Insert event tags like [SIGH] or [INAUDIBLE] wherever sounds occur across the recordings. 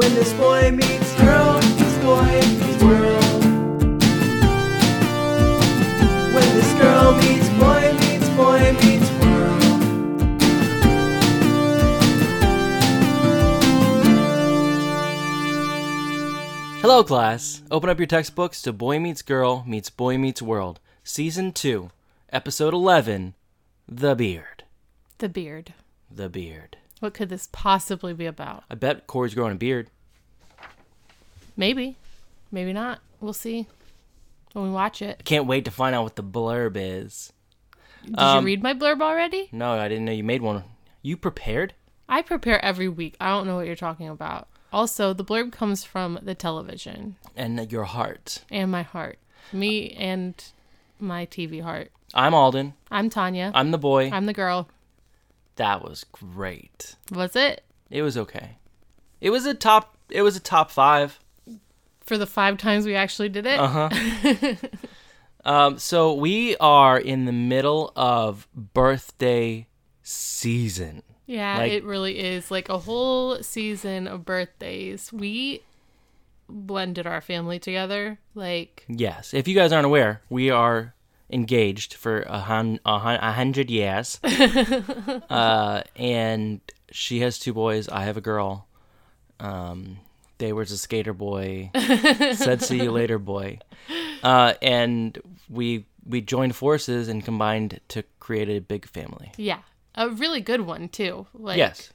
When this boy meets girl, meets boy meets world. When this girl meets boy meets boy meets world. Hello, class. Open up your textbooks to Boy Meets Girl Meets Boy Meets World, Season 2, Episode 11 The Beard. The beard. The Beard. What could this possibly be about? I bet Cory's growing a beard. Maybe. Maybe not. We'll see when we watch it. I can't wait to find out what the blurb is. Did Um, you read my blurb already? No, I didn't know you made one. You prepared? I prepare every week. I don't know what you're talking about. Also, the blurb comes from the television And your heart. and my heart. Me and my TV heart. I'm Alden. I'm Tanya. I'm the boy. I'm the girl. That was great. Was it? It was okay. It was a top. It was a top five. For the five times we actually did it? Uh-huh. [LAUGHS] Um, so we are in the middle of birthday season. Yeah, Like- it really is like a whole season of birthdays. We blended our family together. Like, Yes. If you guys aren't aware, we are engaged for a, hun- a, hun- a hundred years. [LAUGHS] uh, and she has two boys. I have a girl. Um, they was a skater boy. [LAUGHS] said see you later boy. Uh, and we we joined forces and combined to create a big family. yeah, a really good one too. Like, yes.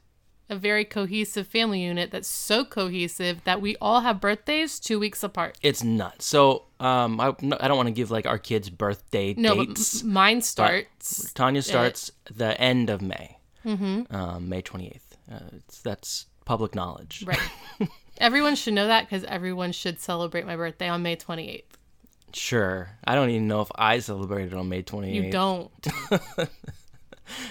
a very cohesive family unit that's so cohesive that we all have birthdays two weeks apart. It's nuts. So um, I, no, I don't want to give like our kids' birthday No, dates. m- mine starts. Tanya starts the end of May, mm-hmm. um, May 28th. Uh, it's, that's public knowledge. Right. [LAUGHS] everyone should know that because everyone should celebrate my birthday on May 28th. Sure. I don't even know if I celebrated on May 28th. You don't. [LAUGHS]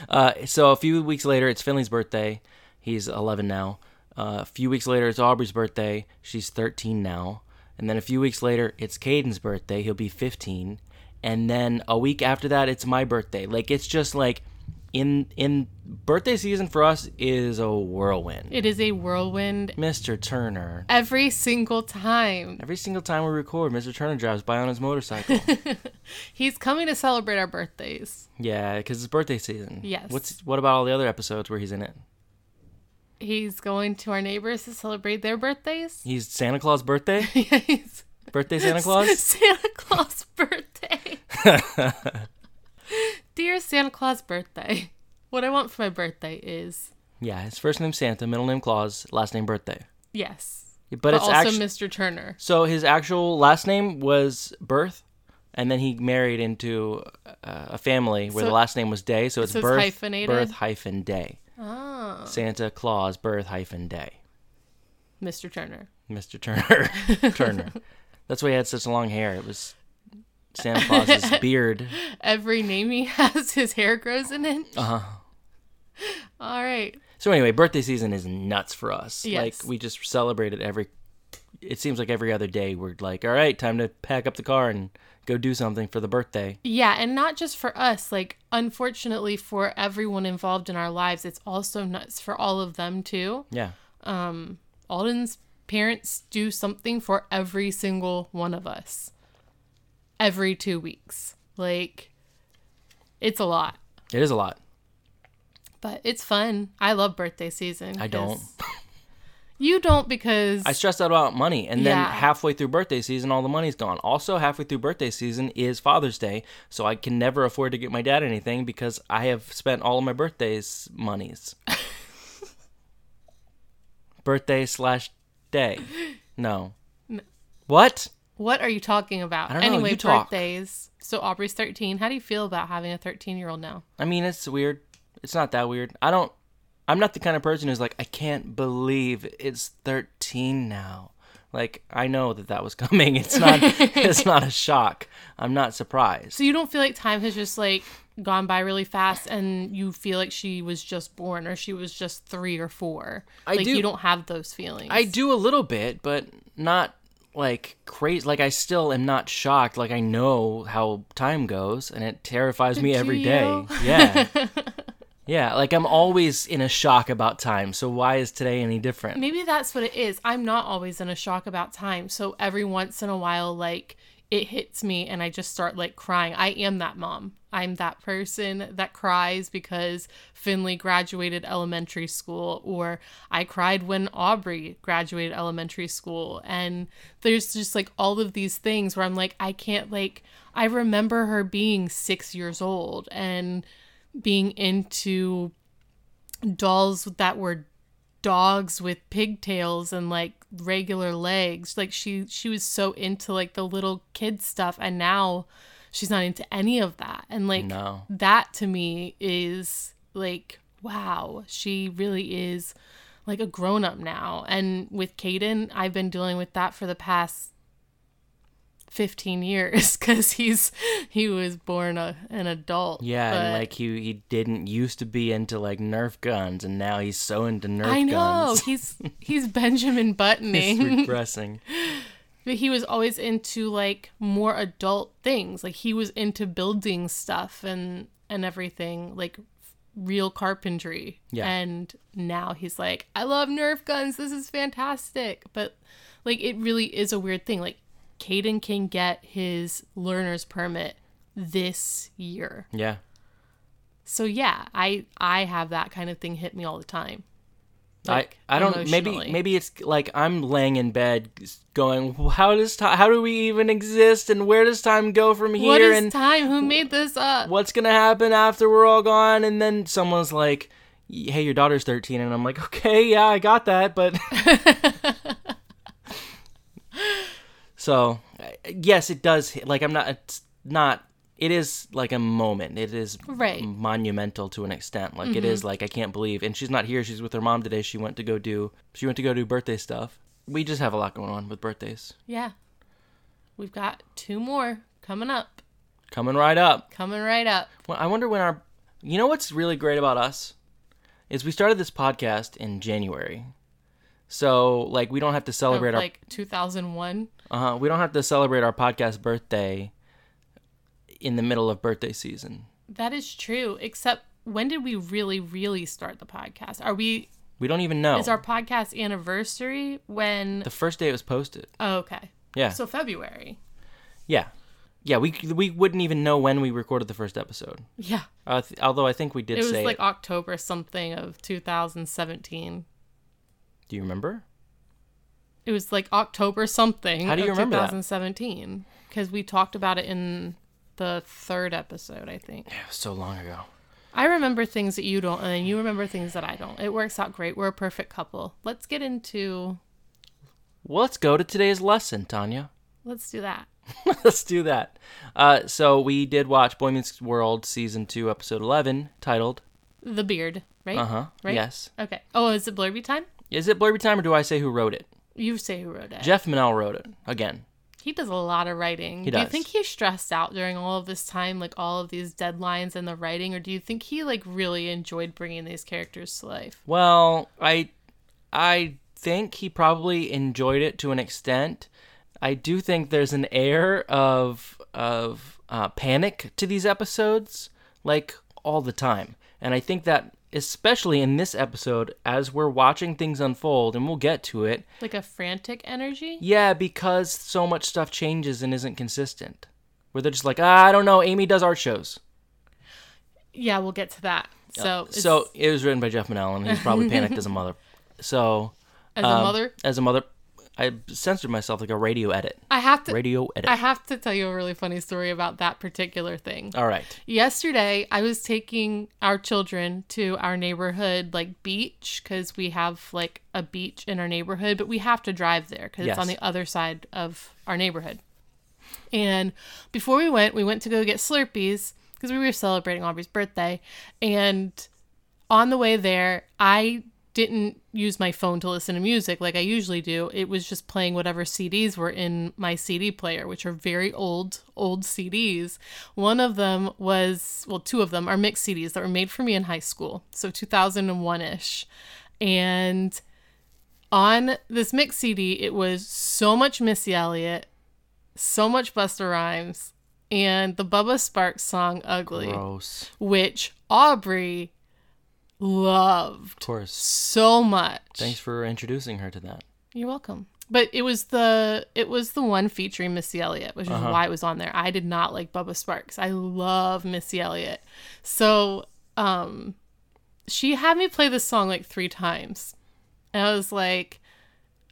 Uh, so a few weeks later, it's Finley's birthday. He's 11 now. Uh, a few weeks later, it's Aubrey's birthday. She's 13 now. And then a few weeks later, it's Caden's birthday. He'll be 15. And then a week after that, it's my birthday. Like it's just like in in birthday season for us is a whirlwind. It is a whirlwind Mr. Turner. every single time. Every single time we record, Mr. Turner drives by on his motorcycle. [LAUGHS] He's coming to celebrate our birthdays. yeah, because it's birthday season. Yes. What's what about all the other episodes where he's in it? He's going to our neighbors to celebrate their birthdays. He's Santa Claus birthday. [LAUGHS] He's birthday Santa Claus. [LAUGHS] Santa Claus birthday. [LAUGHS] Dear Santa Claus birthday, what I want for my birthday is Yeah, his first name Santa, middle name Claus, last name birthday. yes, But, but, it's also actually Mr. Turner. so his actual last name was Birth, and then he married into uh, a family where So- the last name was Day. So it's so it's Birth, hyphenated? Birth hyphen Day. Oh, Santa Claus Birth hyphen Day. Mr. Turner. Mr. Turner. [LAUGHS] Turner. That's why he had such long hair. It was Santa Claus's [LAUGHS] beard. Every name he has, his hair grows an inch. Uh huh. All right. So anyway, birthday season is nuts for us. Yes. Like we just celebrate it every. It seems like every other day we're like, all right, time to pack up the car and go do something for the birthday. Yeah, and not just for us. Like, unfortunately, for everyone involved in our lives, it's also nuts for all of them too. Yeah. Um, Alden's parents do something for every single one of us every two weeks. Like, it's a lot, It is a lot. but it's fun. I love birthday season. I don't. You don't because I stressed out about money, and then Yeah. halfway through birthday season, all the money's gone. Also, halfway through birthday season is Father's Day, so I can never afford to get my dad anything because I have spent all of my birthdays monies. [LAUGHS] birthday slash day. [LAUGHS] No. What? what are you talking about? I don't know, Anyway, you talk. birthdays. So Aubrey's 13. How do you feel about having a 13 year old now? I mean, it's weird. It's not that weird. I don't. I'm not the kind of person who's like, I can't believe it's 13 now. Like, I know that that was [LAUGHS] coming. It's not. it's [LAUGHS] not a shock. I'm not surprised. So you don't feel like time has just like gone by really fast and you feel like she was just born or she was just three or four. I like do- you don't have those feelings. I do a little bit, but not like crazy. Like I still am not shocked. Like I know how time goes, and it terrifies me every day. Yeah. [LAUGHS] Yeah, like I'm always in a shock about time. So why is today any different? Maybe that's what it is. I'm not always in a shock about time. So every once in a while, like it hits me and I just start like crying. I am that mom. I'm that person that cries because Finley graduated elementary school, or I cried when Aubrey graduated elementary school. And there's just like all of these things where I'm like, I can't, like, I remember her being six years old and being into dolls that were dogs with pigtails and like regular legs. Like she she was so into like the little kid stuff and now she's not into any of that. And like No. that to me is like wow she really is like a grown up now. And with Caden I've been dealing with that for the past 15 years [LAUGHS] cuz he's he was born a, an adult Yeah, but- and like he he didn't used to be into like Nerf guns, and now he's so into Nerf guns I know guns. [LAUGHS] he's he's Benjamin He's buttoning regressing. [LAUGHS] but he was always into like more adult things like he was into building stuff and and everything like real carpentry Yeah. and now he's like i love nerf guns this is fantastic but like it really is a weird thing like Caden can get his learner's permit this year. Yeah. so yeah i i have that kind of thing hit me all the time. Like, I I don't maybe maybe it's like I'm laying in bed going how does time how do we even exist and where does time go from here what is and time? Who made this up? what's gonna happen after we're all gone? And then someone's like hey your daughter's 13 and i'm like okay yeah i got that but [LAUGHS] [LAUGHS] so yes it does like i'm not it's not it is like a moment it is Right. monumental to an extent like it is mm-hmm. like i can't believe and she's not here she's with her mom today she went to go do she went to go do birthday stuff we just have a lot going on with birthdays Yeah. We've got two more coming up. coming right up Coming right up. Well, I wonder when our. You know what's really great about us is we started this podcast in January, so like we don't have to Of celebrate our. like 2001. Uh, we don't have to celebrate our podcast birthday in the middle of birthday season. That is true. Except when did we really, really start the podcast? Are we, We don't even know. is our podcast anniversary when, the first day it was posted. oh, okay. Yeah, So February. yeah, yeah. We we wouldn't even know when we recorded the first episode. Yeah. Uh, th- although I think we did It was say. like. October something of 2017. Do you remember? It was like October something. How do you remember that? 2017. Because we talked about it in the third episode, I think. Yeah, it was so long ago. I remember things that you don't, and then you remember things that I don't. It works out great. We're a perfect couple. Let's get into. Well, let's go to today's lesson, Tanya. Let's do that. [LAUGHS] Let's do that. Uh, so we did watch Boy Meets World season two, episode eleven, titled The beard, right? "Uh Huh." Right? Yes. Okay. Oh, is it Blurby time? Is it Blurby time, or do I say who wrote it? You say who wrote it. Jeff Menell wrote it again. he does a lot of writing. He Do you think he's stressed out during all of this time, like all of these deadlines and the writing, or do you think he like really enjoyed bringing these characters to life? Well, I, I think he probably enjoyed it to an extent. I do think there's an air of of uh, panic to these episodes, like all the time, and I think that especially in this episode, as we're watching things unfold, and we'll get to it. Like a frantic energy? Yeah, because so much stuff changes and isn't consistent. Where they're just like, ah, I don't know. Amy does art shows. Yeah, we'll get to that. So, it's- So it was written by Jeff Menell, and he's probably panicked as a mother. [LAUGHS] So as a um, mother, as a mother, I censored myself like a radio edit. I have to. Radio edit. I have to tell you a really funny story about that particular thing. All right. Yesterday, I was taking our children to our neighborhood like beach because we have like a beach in our neighborhood, but we have to drive there because Yes. it's on the other side of our neighborhood. And before we went, we went to go get Slurpees because we were celebrating Aubrey's birthday. And on the way there, I didn't use my phone to listen to music like I usually do. It was just playing whatever CDs were in my CD player, which are very old, old CDs. One of them was, well, two of them are mixed CDs that were made for me in high school, so 2001 ish. And on this mix CD, it was so much Missy Elliott, so much Busta Rhymes, and the Bubba Sparxxx song "Ugly," Gross. which Aubrey loved Of course. so much. Thanks for introducing her to that. You're welcome. But it was the it was the one featuring Missy Elliott, which is Uh-huh. why it was on there. I did not like Bubba Sparxxx. I love Missy Elliott. So um she had me play this song like three times. And I was like,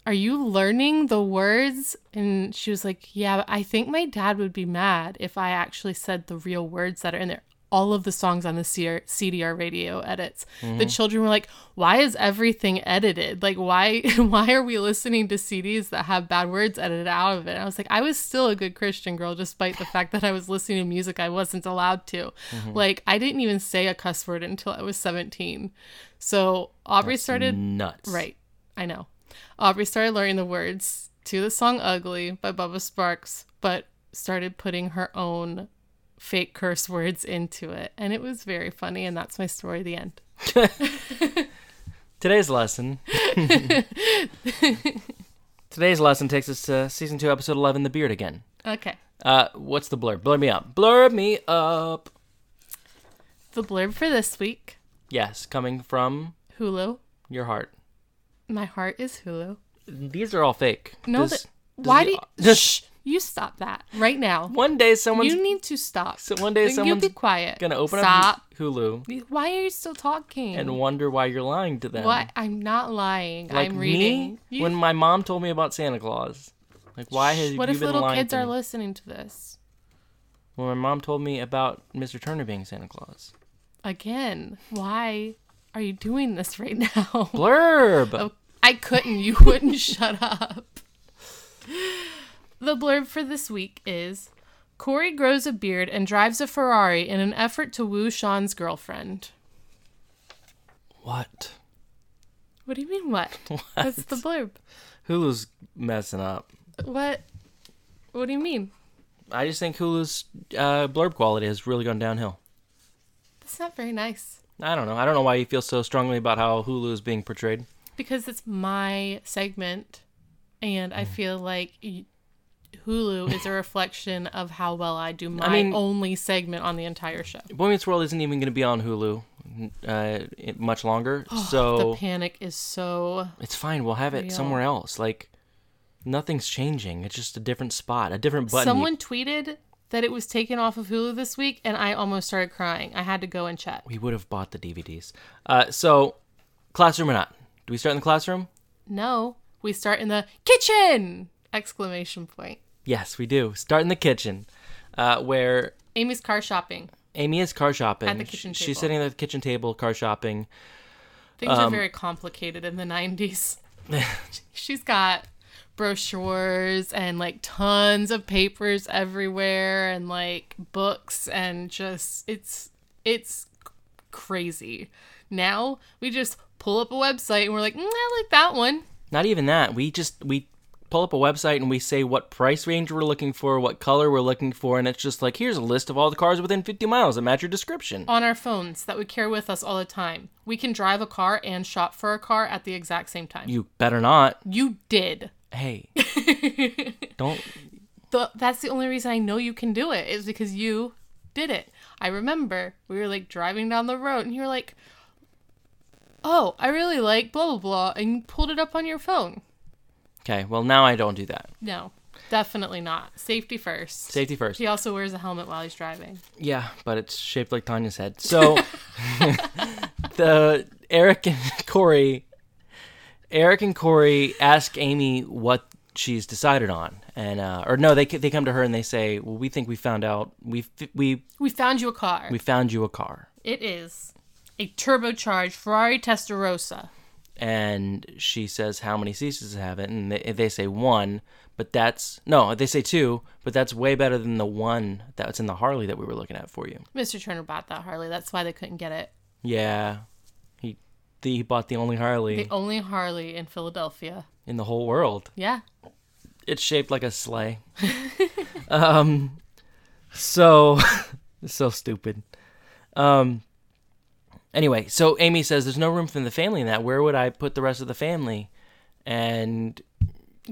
Are you learning the words? And she was like, Yeah, but I think my dad would be mad if I actually said the real words that are in there. All of the songs on the CR- CDR radio edits. The mm-hmm. children were like, "Why is everything edited? Like, why [LAUGHS] why are we listening to CDs that have bad words edited out of it?" And I was like, "I was still a good Christian girl, despite the fact that I was listening to music I wasn't allowed to. Mm-hmm. Like, I didn't even say a cuss word until I was 17. So Aubrey started Nuts. Right. I know. Aubrey started learning the words to the song Ugly by Bubba Sparxxx, but started putting her own fake curse words into it. And it was very funny. And that's my story, the end. [LAUGHS] Today's lesson. [LAUGHS] Today's lesson takes us to season two, episode eleven, "The Beard Again." Okay. Uh, what's the blurb? Blur me up. Blur me up. The blurb for this week Yes, coming from Hulu. your heart. My heart is Hulu. These are all fake. No, does why do you. [LAUGHS] Shh, you stop that right now. One day someone's You need to stop. so one day someone's you be quiet. gonna open stop. up Hulu Why are you still talking? and wonder why you're lying to them. What? I'm not lying. Like I'm reading. You- when my mom told me about Santa Claus. Like why has you been? what you if been little lying kids are listening to this? When my mom told me about Mr. Turner being Santa Claus. Again, why are you doing this right now? Blurb. Oh, I couldn't. You wouldn't [LAUGHS] shut up. The blurb for this week is Corey grows a beard and drives a Ferrari in an effort to woo Shawn's girlfriend. What? What do you mean, [LAUGHS] what? That's the blurb. Hulu's messing up. What? What do you mean? I just think Hulu's uh, blurb quality has really gone downhill. That's not very nice. I don't know. I don't know why you feel so strongly about how Hulu is being portrayed. Because it's my segment, and Mm. I feel like Hulu is a [LAUGHS] reflection of how well I do my mean- only segment on the entire show. Boy Meets World isn't even going to be on Hulu uh, much longer, The so the panic is so. it's fine. We'll have it Real. somewhere else. Like nothing's changing. It's just a different spot, a different button. you- Someone tweeted that it was taken off of Hulu this week, and I almost started crying. I had to go and check. we would have bought the DVDs. Uh, so, classroom or not? Do we start in the classroom? No, we start in the kitchen! Exclamation point. Yes, we do. Start in the kitchen, uh, where Amy's car shopping. Amy is car shopping. At the kitchen She's table. sitting at the kitchen table, car shopping. Things Um, are very complicated in the 90s. [LAUGHS] She's got brochures and like tons of papers everywhere and like books and just it's it's crazy. Now we just pull up a website and we're like, mm, I like that one. Not even that. We just we pull up a website and we say what price range we're looking for, what color we're looking for, and it's just like here's a list of all the cars within 50 miles that match your description. on our phones that we carry with us all the time. We can drive a car and shop for a car at the exact same time. You better not. You did. Hey, [LAUGHS] don't. The, that's the only reason I know you can do it is because you did it. I remember we were like driving down the road and you were like, "Oh, I really like blah blah blah," and you pulled it up on your phone. Okay, well now I don't do that. No, definitely not. Safety first. Safety first. He also wears a helmet while he's driving. Yeah, but it's shaped like Tanya's head. So [LAUGHS] [LAUGHS] the Eric and Cory, Eric and Cory ask Amy what she's decided on, and uh, or no, they they come to her and they say, "Well, we think we found out. We we We found you a car. we found you a car." it is a turbocharged Ferrari Testarossa. And she says, "How many seats does it have?" It and they, they say one, but that's no, they say two, but that's way better than the one that's in the Harley that we were looking at for you. Mr. Turner bought that Harley. That's why they couldn't get it. Yeah, he he bought the only Harley The only Harley in Philadelphia. in the whole world. Yeah. It's shaped like a sleigh. [LAUGHS] um, so [LAUGHS] so stupid. Um. Anyway, so Amy says there's no room for the family in that. Where would I put the rest of the family? And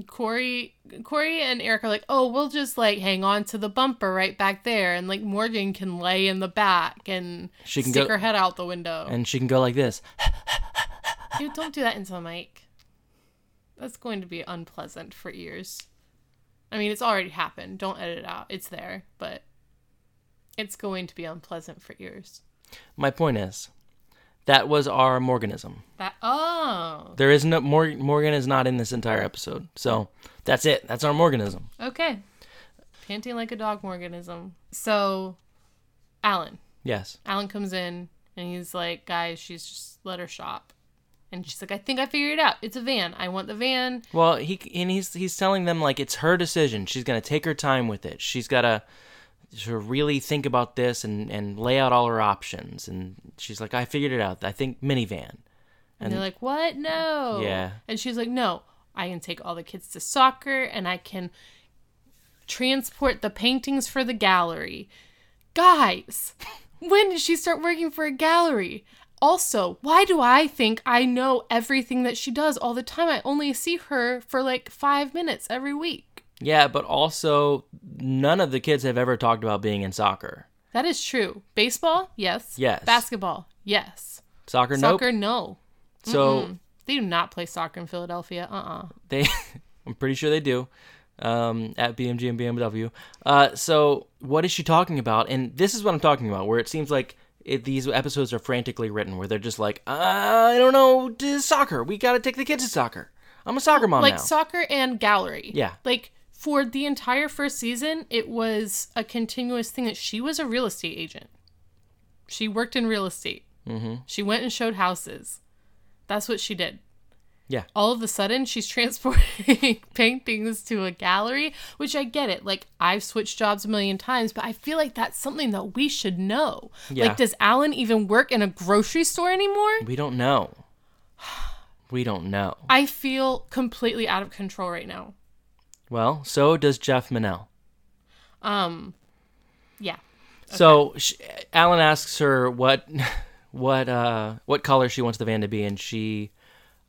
Cory Cory and Eric are like, "Oh, we'll just like hang on to the bumper right back there and like Morgan can lay in the back and She can stick go- her head out the window." And she can go like this. Dude, don't do that into the mic. That's going to be unpleasant for ears. I mean, it's already happened. Don't edit it out. It's there, but it's going to be unpleasant for ears. My point is, that was our Morganism. That oh, There is no Mor- Morgan is not in this entire episode, so that's it. That's our Morganism. okay. Panting like a dog Morganism. So, Alan. Yes. Alan comes in and he's like, guys, she's just let her shop. And she's like, I think I figured it out. It's a van. I want the van. Well, he and he's he's telling them like it's her decision. She's gonna take her time with it. She's gotta to really think about this and and lay out all her options. And she's like, I figured it out. I think minivan. And, they're like, what? No. Yeah. And she's like, no, I can take all the kids to soccer and I can transport the paintings for the gallery. Guys, [LAUGHS] when did she start working for a gallery? Also, why do I think I know everything that she does all the time? I only see her for like five minutes every week. Yeah, but also none of the kids have ever talked about being in soccer. That is true. Baseball? Yes. Yes. Basketball? Yes. Soccer, nope. Soccer? No. So They do not play soccer in Philadelphia. Uh uh they, [LAUGHS] I'm pretty sure they do. Um, at BMG and BMW. Uh, so what is she talking about? And this is what I'm talking about, where it seems like it, these episodes are frantically written, where they're just like, uh, I don't know, soccer. We got to take the kids to soccer. I'm a soccer mom like now. soccer and gallery. Yeah. Like for the entire first season, it was a continuous thing that she was a real estate agent. She worked in real estate. Mm-hmm. She went and showed houses. That's what she did. Yeah. All of a sudden, she's [LAUGHS] transporting paintings to a gallery, which I get it. Like, I've switched jobs a million times, but I feel like that's something that we should know. Yeah. Like, does Alan even work in a grocery store anymore? we don't know. [SIGHS] We don't know. I feel completely out of control right now. Well, so does Jeff Menell. Um, yeah. So sh Alan asks her what [LAUGHS] what uh what color she wants the van to be, and she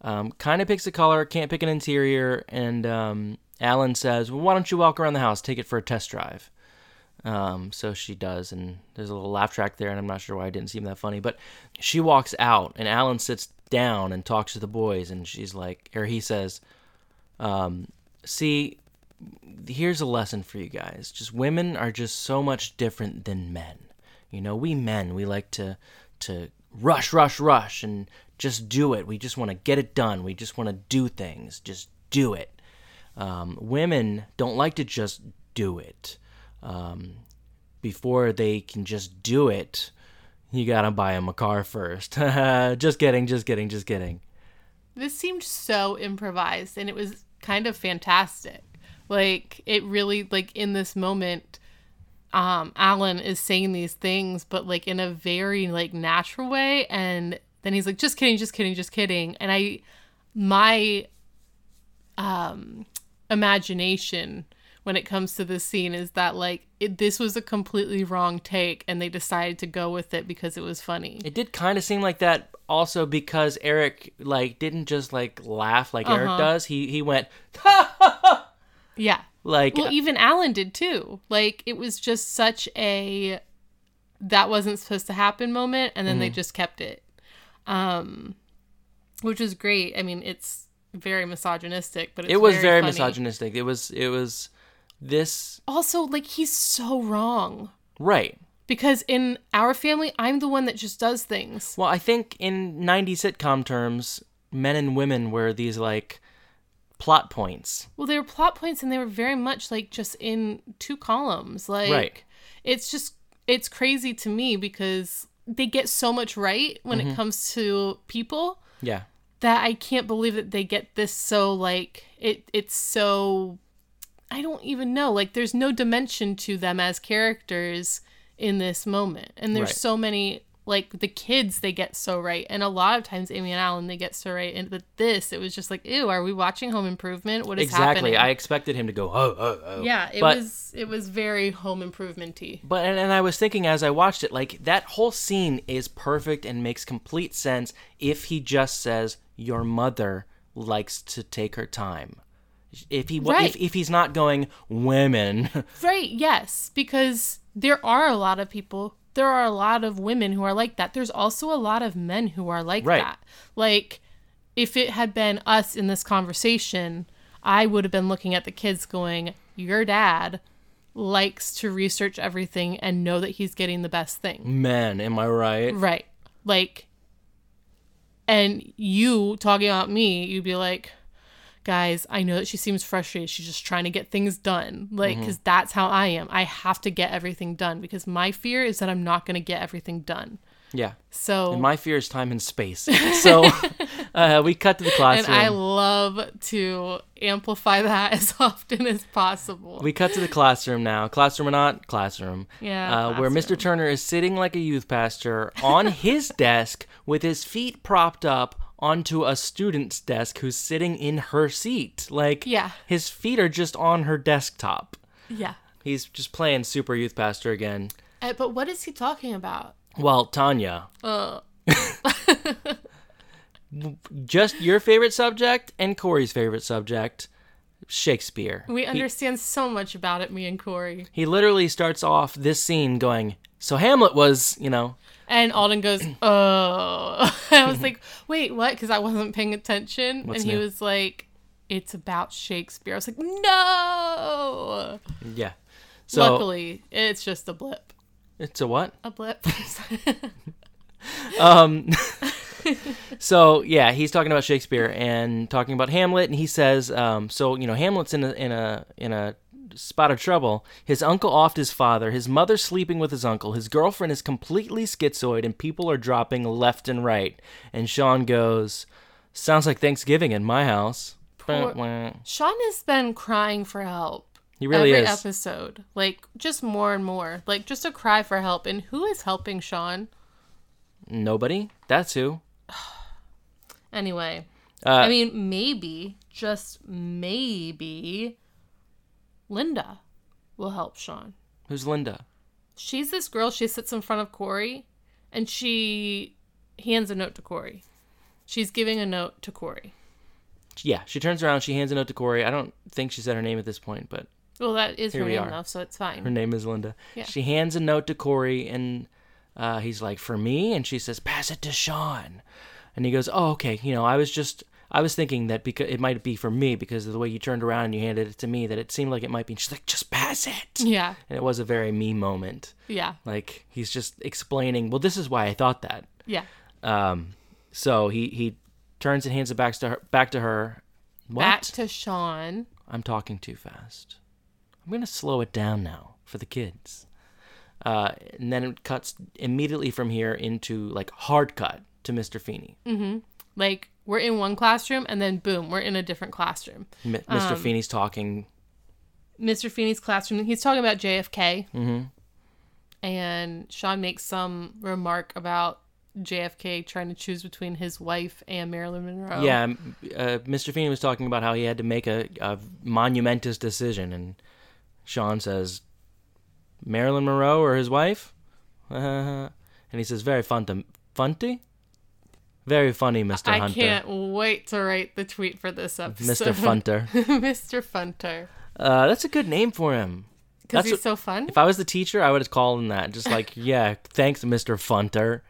um, kind of picks a color, can't pick an interior, and um, Alan says, well, "Why don't you walk around the house, take it for a test drive?" Um, so she does, and there's a little laugh track there, and I'm not sure why it didn't seem that funny, but she walks out, and Alan sits down and talks to the boys, and she's like, or he says, um, "See, here's a lesson for you guys. Just women are just so much different than men. You know, we men, we like to to rush, rush, rush and just do it. We just want to get it done. We just want to do things. Just do it. Um, women don't like to just do it. Um, before they can just do it, you gotta buy them a car first. [LAUGHS] just kidding, just kidding, just kidding. This seemed so improvised and it was kind of fantastic. Like it really like in this moment um Alan is saying these things but like in a very like natural way and then he's like just kidding, just kidding, just kidding. And I my um imagination when it comes to this scene is that like it, this was a completely wrong take and they decided to go with it because it was funny. It did kind of seem like that also because Eric like didn't just like laugh like Eric Uh-huh. does. He he went [LAUGHS] Yeah. like Well, even Alan did too. Like it was just such a that wasn't supposed to happen moment, and then they just kept it, um, which was great. I mean, it's very misogynistic, but it's it was very, funny. misogynistic. It was it was this Also, like he's so wrong right. because in our family, I'm the one that just does things. Well, I think in 90 sitcom terms, men and women were these like plot points. Well, they were plot points, and they were very much like just in two columns. Like, Right. it's just it's crazy to me because they get so much right when Mm-hmm. it comes to people Yeah. that I can't believe that they get this so like it it's so I don't even know like there's no dimension to them as characters in this moment and there's Right. so many like the kids they get so right and a lot of times Amy and Alan they get so right and but this it was just like ew are we watching Home Improvement what is exactly. happening I expected him to go oh oh oh. yeah it But- was it was very Home Improvement-y But and, and I was thinking as I watched it, like that whole scene is perfect and makes complete sense if he just says your mother likes to take her time. If he Right. if, if he's not going women, [LAUGHS] Right, yes, because there are a lot of people, there are a lot of women who are like that. There's also a lot of men who are like Right. that. Like, if it had been us in this conversation, I would have been looking at the kids going, Your dad likes to research everything and know that he's getting the best thing. Man, am I right? Right. Like, and you talking about me, you'd be like, guys, I know that she seems frustrated. She's just trying to get things done. Like, because that's how I am. I have to get everything done because my fear is that I'm not going to get everything done. Yeah. So, And my fear is time and space. [LAUGHS] So uh, we cut to the classroom. and. I love to amplify that [LAUGHS] as often as possible. We cut to the classroom now. Classroom or not classroom. Yeah, Uh, where Mr. Turner is sitting like a youth pastor on his [LAUGHS] desk with his feet propped up onto a student's desk who's sitting in her seat. Like, Yeah. his feet are just on her desktop. yeah. He's just playing super youth pastor again. Uh, but what is he talking about? Well, Tanya, Uh, [LAUGHS] just your favorite subject and Cory's favorite subject, Shakespeare. we He- understand so much about it, me and Cory. he literally starts off this scene going, So Hamlet was, you know, And Alden goes, "Oh," [CLEARS THROAT] [LAUGHS] I was like, "Wait, what?" Because I wasn't paying attention, What's and he new? was like, "It's about Shakespeare." I was like, "No." yeah. So Luckily, it's just a blip. it's a what? A blip. [LAUGHS] [LAUGHS] Um, so yeah, he's talking about Shakespeare and talking about Hamlet, and he says, um, so you know, Hamlet's in a in a in a spot of trouble. His uncle offed his father. His mother sleeping with his uncle. His girlfriend is completely schizoid, and people are dropping left and right. And Shawn goes, "Sounds like Thanksgiving in my house." Poor-. Shawn has been crying for help. He really is. every is. episode, like just more and more, like just a cry for help. And who is helping Shawn? Nobody. That's who. [SIGHS] Anyway, Uh, I mean, maybe, just maybe, Linda will help Shawn. who's Linda? she's this girl she sits in front of cory and she hands a note to cory she's giving a note to cory Yeah, she turns around. She hands a note to Cory. I don't think she said her name at this point, but well that is her name are. though so it's fine. Her name is Linda. Yeah. She hands a note to Cory, and uh, he's like, "For me," and she says, "Pass it to Shawn." And he goes, "Oh, okay. You know, I was just, I was thinking that because it might be for me because of the way you turned around and you handed it to me, that it seemed like it might be." And she's like, "Just pass it." yeah And it was a very me moment. yeah Like he's just explaining, "Well, this is why I thought that." yeah Um, so he he turns and hands it back to her. Back to her. What? back to shawn I'm talking too fast. I'm gonna slow it down now for the kids. Uh, and then it cuts immediately from here into like hard cut to Mr. Feeney. Mm-hmm. Like we're in one classroom and then boom we're in a different classroom M- Mr. Feeney's talking. mr feeney's classroom he's talking about jfk mm-hmm. and shawn makes some remark about jfk trying to choose between his wife and marilyn monroe Yeah, uh, Mr. Feeney was talking about how he had to make a, a monumentous decision, and Shawn says, Marilyn Monroe or his wife? [LAUGHS] and he says, very fun to, funty? Very funny, Mr. I Hunter. I can't wait to write the tweet for this episode. Mr. Funter. [LAUGHS] Mr. Funter. Uh, that's a good name for him. Because he's what- so fun. If I was the teacher, I would have called him that. Just like, [LAUGHS] yeah, thanks, Mr. Funter.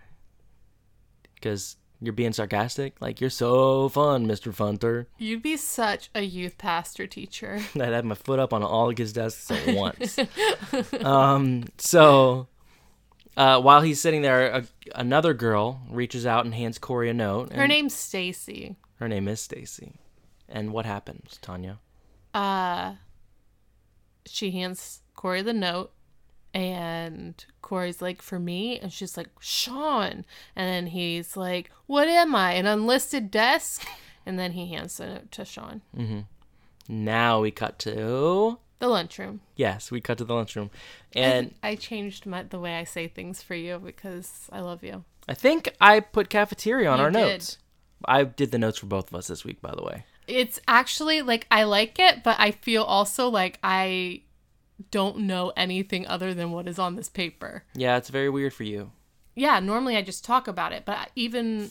Because you're being sarcastic. Like, you're so fun, Mr. Funter. You'd be such a youth pastor teacher. [LAUGHS] I'd have my foot up on all of his desks at once. um, so, uh, while he's sitting there, a, another girl reaches out and hands Cory a note. Her name's Stacy. Her name is Stacy. And what happens, Tanya? Uh, she hands Cory the note, and Cory's like, "For me," and she's like, "Shawn," and then he's like, "What am I? An unlisted desk?" And then he hands the note to Sean. Now we cut to. The lunchroom. Yes, we cut to the lunchroom. And I changed my, the way I say things for you because I love you. I think I put cafeteria on You our did. notes. I did the notes for both of us this week, by the way. It's actually like I like it, but I feel also like I don't know anything other than what is on this paper. Yeah, it's very weird for you. Yeah, normally I just talk about it, but even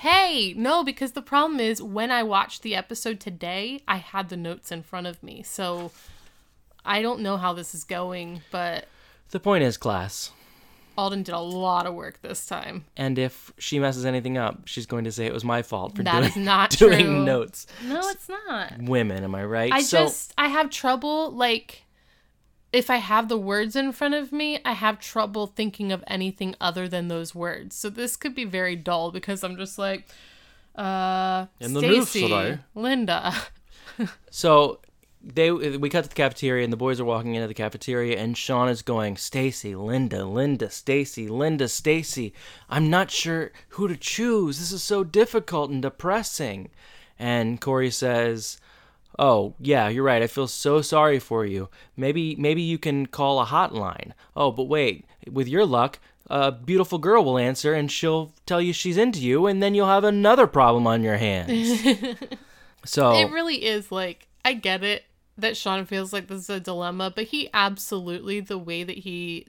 Hey, no, because the problem is when I watched the episode today, I had the notes in front of me. So I don't know how this is going, but The point is, class. Alden did a lot of work this time. And if she messes anything up, she's going to say it was my fault for That doing, is not [LAUGHS] doing true. notes. No, it's not. Women, am I right? I so just I have trouble like if I have the words in front of me, I have trouble thinking of anything other than those words. So this could be very dull because I'm just like uh In the news Stacy. Linda. [LAUGHS] So they we cut to the cafeteria and the boys are walking into the cafeteria and Shawn is going, Stacy, Linda, Linda, Stacy, Linda, Stacy. I'm not sure who to choose. This is so difficult and depressing. And Cory says, Oh, yeah, you're right. I feel so sorry for you. Maybe maybe you can call a hotline. Oh, but wait, with your luck, a beautiful girl will answer and she'll tell you she's into you and then you'll have another problem on your hands. [LAUGHS] so It really is like I get it that Shawn feels like this is a dilemma, but he absolutely the way that he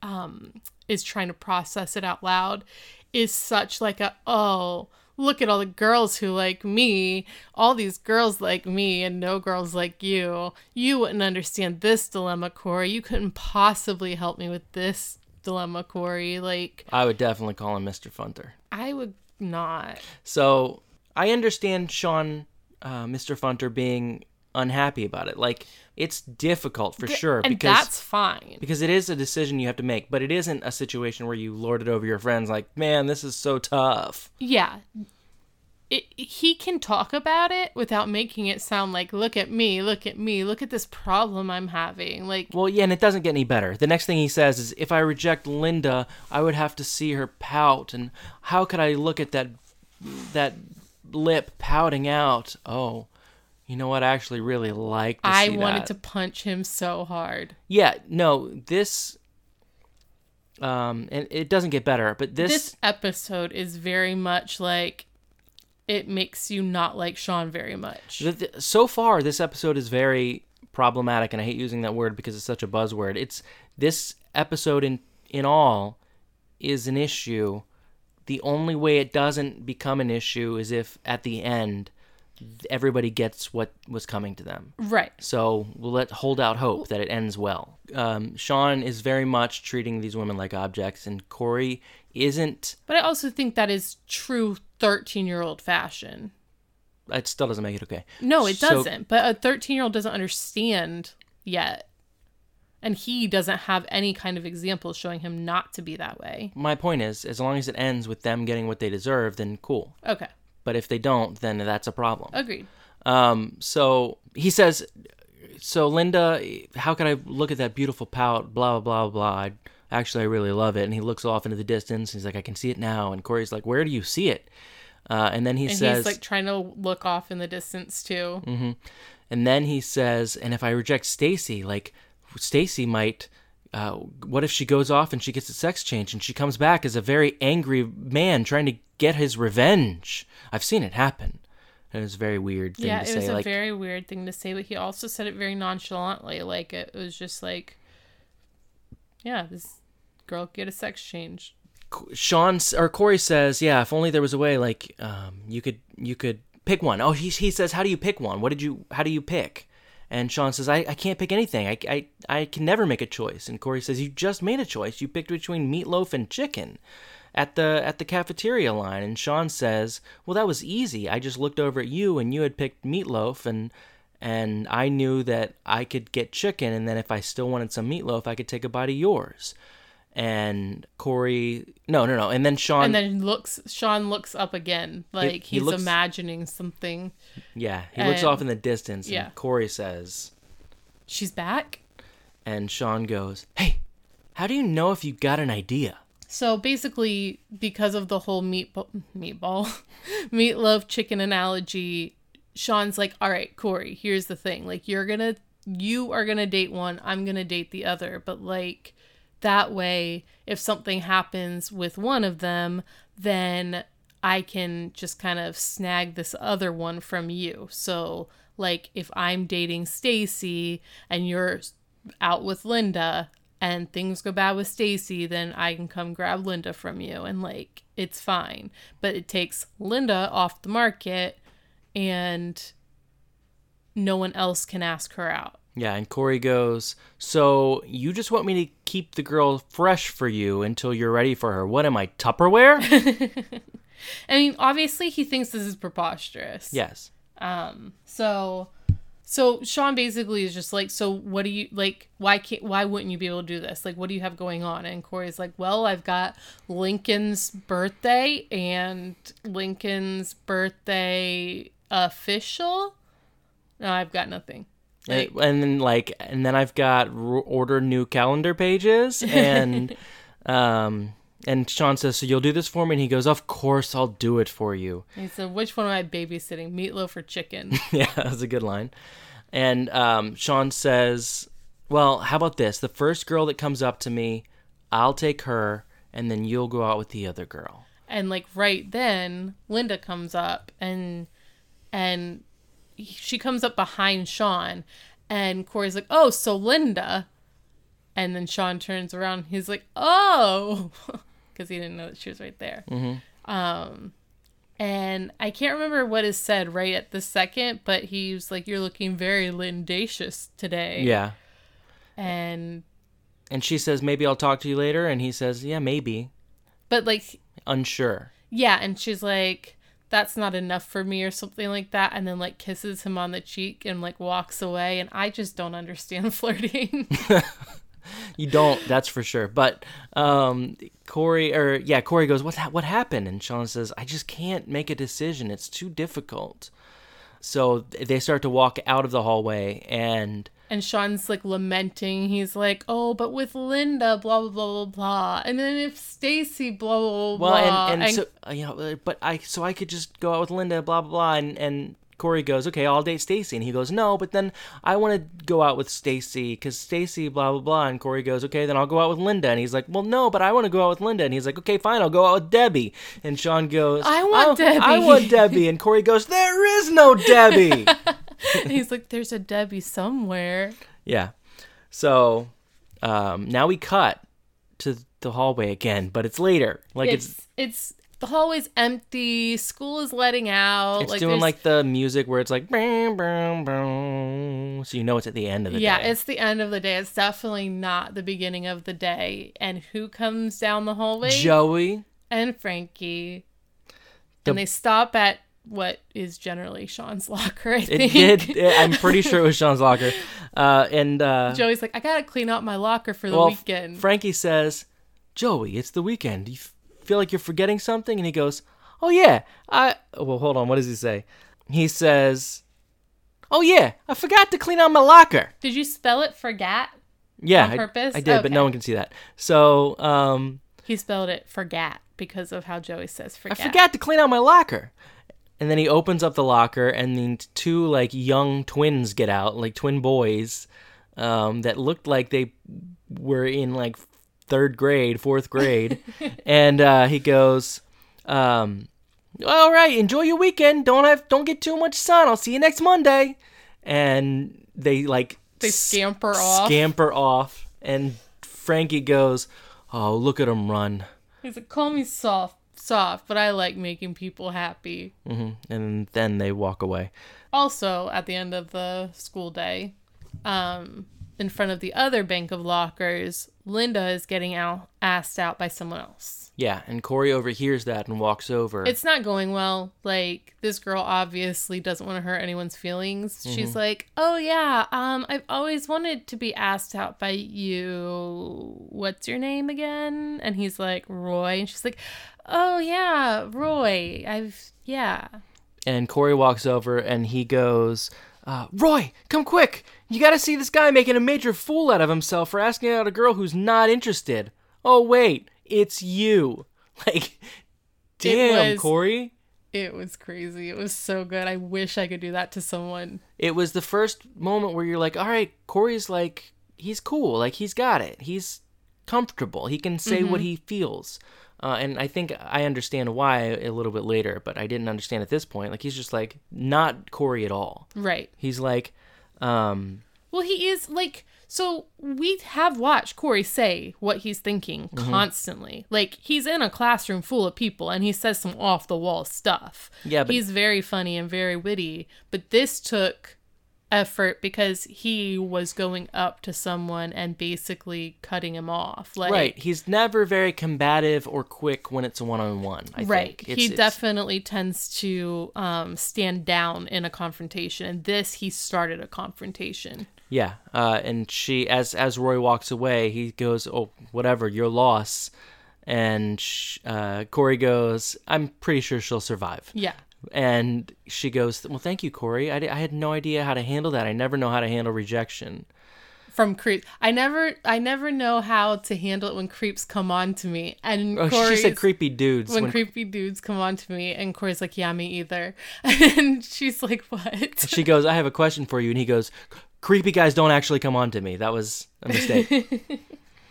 um is trying to process it out loud is such like a oh look at all the girls who like me all these girls like me and no girls like you you wouldn't understand this dilemma cory you couldn't possibly help me with this dilemma cory like I would definitely call him Mr. Funter. i would not So I understand Shawn, uh, Mr. Funter, being unhappy about it. Like it's difficult for sure and because that's fine because it is a decision you have to make, but it isn't a situation where you lord it over your friends. Like, man, this is so tough. yeah it, he can talk about it without making it sound like look at me look at me look at this problem i'm having like Well, yeah, and it doesn't get any better. The next thing he says is, "If I reject Linda, I would have to see her pout, and how could I look at that that lip pouting out? Oh." You know what? I actually really like to i wanted that. to punch him so hard Yeah, no, this um and it doesn't get better, but this, this episode is very much like it makes you not like shawn very much th- th- so far this episode is very problematic and I hate using that word because it's such a buzzword. It's this episode in in all is an issue. The only way it doesn't become an issue is if at the end everybody gets what was coming to them. right So we'll let hold out hope that it ends well. Um, Shawn is very much treating these women like objects, and Cory isn't. but i also think that is true 13 year old fashion It still doesn't make it okay. No, it So- doesn't. But a 13 year old doesn't understand yet. And he doesn't have any kind of example showing him not to be that way. My point is, as long as it ends with them getting what they deserve, then cool. Okay. But if they don't, then that's a problem. Agreed. Um, so he says, "So Linda, how can I look at that beautiful pout? Blah blah blah blah. I, actually, I really love it." And he looks off into the distance. He's like, "I can see it now." And Cory's like, "Where do you see it?" Uh, and then he And says, he's like trying to look off in the distance too. And then he says, and if I reject Stacy, like Stacy might uh, what if she goes off and she gets a sex change and she comes back as a very angry man trying to get his revenge? I've seen it happen. And it's a very weird thing Yeah, to it say. was a like, very weird thing to say, but he also said it very nonchalantly. Like it was just like, yeah, this girl get a sex change. Shawn or Cory says, "Yeah, if only there was a way, like um, you could you could pick one." Oh, he he says, "How do you pick one? What did you? How do you pick?" And Shawn says, "I, I can't pick anything. I, I I can never make a choice." And Cory says, "You just made a choice. You picked between meatloaf and chicken." At the at the cafeteria line, and Shawn says, "Well, that was easy. I just looked over at you, and you had picked meatloaf, and and I knew that I could get chicken, and then if I still wanted some meatloaf, I could take a bite of yours." And Cory, no, no, no, and then Shawn, And then looks Shawn looks up again, like he he's looks- imagining something. yeah, he looks off in the distance, yeah. and Cory says, She's back. and Shawn goes, "Hey, how do you know if you got an idea?" So basically, because of the whole meatball, meatball, [LAUGHS] meatloaf chicken analogy, Shawn's like, "All right, Cory, here's the thing. Like, you're gonna, you are gonna date one. I'm gonna date the other. But like, that way, if something happens with one of them, then I can just kind of snag this other one from you. So, like, if I'm dating Stacy and you're out with Linda and things go bad with Stacy, then I can come grab Linda from you. And like it's fine. But it takes Linda off the market and no one else can ask her out. Yeah, and Cory goes, So you just want me to keep the girl fresh for you until you're ready for her. What am I, Tupperware? [LAUGHS] I mean, obviously he thinks this is preposterous. yes. Um so so Shawn basically is just like, so what do you like why can't why wouldn't you be able to do this? Like what do you have going on? And Cory's like, Well, I've got Lincoln's birthday and Lincoln's birthday official. No, I've got nothing. And, and then like, and then I've got r- order new calendar pages, [LAUGHS] and um, and Shawn says, "So you'll do this for me?" And he goes, "Of course, I'll do it for you." He said, Which one am I babysitting? Meatloaf or chicken? [LAUGHS] yeah, that's a good line. And um, Shawn says, "Well, how about this? The first girl that comes up to me, I'll take her, and then you'll go out with the other girl." and like right then linda comes up and and she comes up behind shawn and cory's like oh so linda and then shawn turns around he's like oh [LAUGHS] because he didn't know that she was right there um and i can't remember what is said right at the second but he's like you're looking very lindacious today Yeah. and And she says, "Maybe I'll talk to you later." And he says, "Yeah, maybe." but like Unsure. Yeah, and she's like, that's not enough for me or something like that, and then like kisses him on the cheek and like walks away. And I just don't understand [LAUGHS] flirting. [LAUGHS] You don't, that's for sure. But um, Cory, or yeah, Cory goes, "What? ha- What happened?" And Shawn says, "I just can't make a decision. It's too difficult." So they start to walk out of the hallway, and and Shawn's like lamenting. He's like, oh, but with Linda, blah blah blah blah blah. And then if Stacy, blah blah blah well, blah. and, and, so uh, you know, but I so I could just go out with Linda, blah blah blah, and and Cory goes, "Okay, I'll date Stacy," and he goes, "No, but then I want to go out with Stacy because Stacy, blah blah blah," and Cory goes, "Okay, then I'll go out with Linda," and he's like, "Well, no, but I want to go out with Linda," and he's like, "Okay, fine, I'll go out with Debbie," and Shawn goes, I want I Debbie." want Debbie," and Cory goes, "There is no Debbie." [LAUGHS] he's like, there's a Debbie somewhere. yeah, so um, now we cut to the hallway again, but it's later, like it's. It's it's the hallway's empty. School is letting out. It's like doing there's- like the music where it's like, boom, boom, boom, so you know it's at the end of the yeah, day. Yeah, it's the end of the day. It's definitely not the beginning of the day. And who comes down the hallway? Joey. and Frankie. The- and they stop at what is generally Shawn's [LAUGHS] locker, I think It did. I'm pretty sure it was Shawn's locker. Uh, and uh, Joey's like, I gotta clean out my locker for the well, weekend. Frankie says, "Joey, it's the weekend. You f- feel like you're forgetting something?" And he goes, "Oh yeah, I." Well, hold on. What does he say? He says, "Oh yeah, I forgot to clean out my locker." Did you spell it forgat? Yeah, On I- purpose? I, did, but no one can see that. So, um, He spelled it forgat because of how Joey says I forget. forgot to clean out my locker. And then he opens up the locker, and then two like young twins get out, like twin boys, um, that looked like they were in like third grade, fourth grade. [LAUGHS] and uh, he goes, um, "All right, enjoy your weekend. Don't have, don't get too much sun. I'll see you next Monday." And they like They scamper off. scamper off, and Frankie goes, "Oh, look at him run." He's like, call me soft, soft, but I like making people happy. hmm And then they walk away. Also, at the end of the school day, um, in front of the other bank of lockers, Linda is getting out asked out by someone else. Yeah, and Cory overhears that and walks over. It's not going well. Like this girl obviously doesn't want to hurt anyone's feelings. Mm-hmm. She's like, "Oh yeah, um I've always wanted to be asked out by you. What's your name again?" And he's like, "Roy." And she's like, "Oh yeah, Roy. I've yeah." and Cory walks over and he goes, uh, Roy, come quick! You gotta see this guy making a major fool out of himself for asking out a girl who's not interested. Oh, wait, it's you. [LAUGHS] Like, damn, was- Cory. It was crazy. It was so good. I wish I could do that to someone. It was the first moment where you're like, all right, Cory's like, he's cool. Like, he's got it. He's comfortable. He can say what he feels. Uh, and I think I understand why a little bit later, but I didn't understand at this point. Like, he's just like, not Cory at all. Right. He's like, um, Well, he is like so we have watched Cory say what he's thinking Mm-hmm. constantly. Like he's in a classroom full of people and he says some off the wall stuff. Yeah, but- he's very funny and very witty, but this took effort because he was going up to someone and basically cutting him off. Like right. He's never very combative or quick when it's a one on one. Right. Think. he It's- definitely tends to um, stand down in a confrontation. And this, he started a confrontation. Yeah, uh, and she, as as Roy walks away, he goes, "Oh, whatever, your loss." And uh, Cory goes, "I'm pretty sure she'll survive." Yeah. And she goes, "Well, thank you, Cory. I, I had no idea how to handle that. I never know how to handle rejection." From creeps. I never I never know how to handle it when creeps come on to me. And Oh, she said creepy dudes. when, when- creepy dudes come on to me and Cory's like, Yeah, me either. [LAUGHS] And she's like, What? she goes, "I have a question for you," and he goes, "Creepy guys don't actually come on to me. That was a mistake."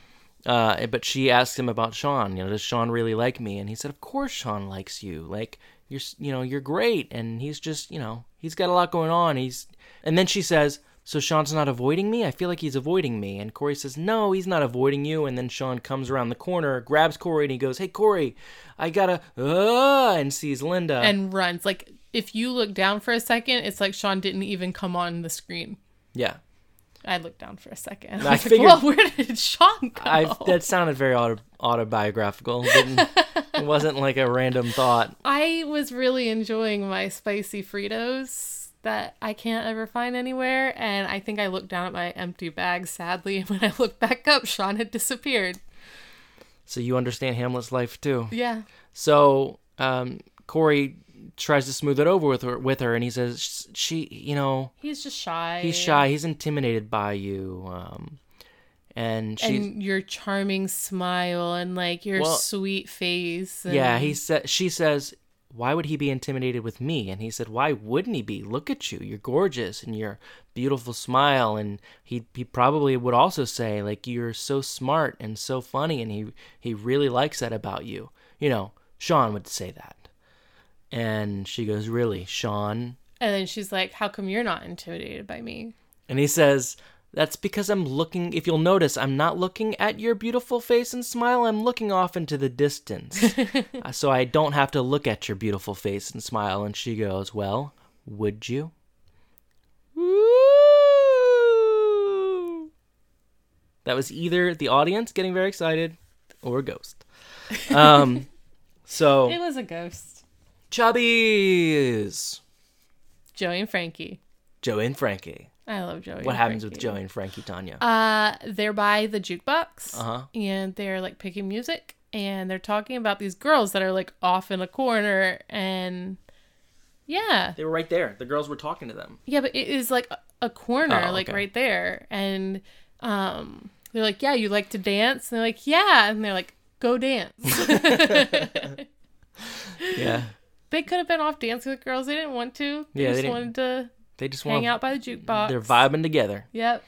[LAUGHS] uh, but she asked him about Shawn. You know, does Shawn really like me? And he said, "Of course, Shawn likes you. Like you're, you know, you're great." And he's just, you know, he's got a lot going on. He's, and then she says. So Shawn's not avoiding me? I feel like he's avoiding me. And Cory says, No, he's not avoiding you. And then Shawn comes around the corner, grabs Cory, and he goes, Hey, Cory, I gotta, uh, and sees Linda. and runs. Like if you look down for a second, it's like Shawn didn't even come on the screen. yeah. I looked down for a second. [LAUGHS] I, I like, figured- well, where did Shawn go? I that sounded very auto, autobiographical. Didn't, [LAUGHS] it wasn't like a random thought. I was really enjoying my spicy Fritos that I can't ever find anywhere, and I think I looked down at my empty bag sadly, [LAUGHS] and when I looked back up, Shawn had disappeared. So you understand Hamlet's life too. Yeah. So um, Cory tries to smooth it over with her, with her, and he says, "She, you know, He's just shy. he's shy. He's intimidated by you." Um, and she, And your charming smile and like your Well, sweet face. And yeah, he said. She says, "Why would he be intimidated with me?" And he said, "Why wouldn't he be? Look at you. You're gorgeous, and your beautiful smile." And he he probably would also say, like, "You're so smart and so funny," and he he really likes that about you. You know, Shawn would say that. And she goes, "Really, Shawn?" And then she's like, How come you're not intimidated by me? And he says, That's because I'm looking, if you'll notice, I'm not looking at your beautiful face and smile. I'm looking off into the distance. [LAUGHS] Uh, so I don't have to look at your beautiful face and smile. And she goes, Well, would you? Woo! That was either the audience getting very excited or a ghost. Um, [LAUGHS] so, It was a ghost. Chubbies! Joey and Frankie. Joey and Frankie. I love Joey. What happens with Joey and Frankie, Tanya? Uh, they're by the jukebox, Uh-huh. and they're like picking music, and they're talking about these girls that are like off in a corner, and yeah, They were right there. The girls were talking to them. yeah, but it is like a, a corner, Oh, like okay. right there, and um, they're like, yeah, you like to dance, and they're like, yeah, and they're like, go dance. [LAUGHS] [LAUGHS] Yeah. They could have been off dancing with girls, they didn't want to. They Yeah, they just didn't- wanted to They just hang out by the jukebox. they're vibing together. Yep.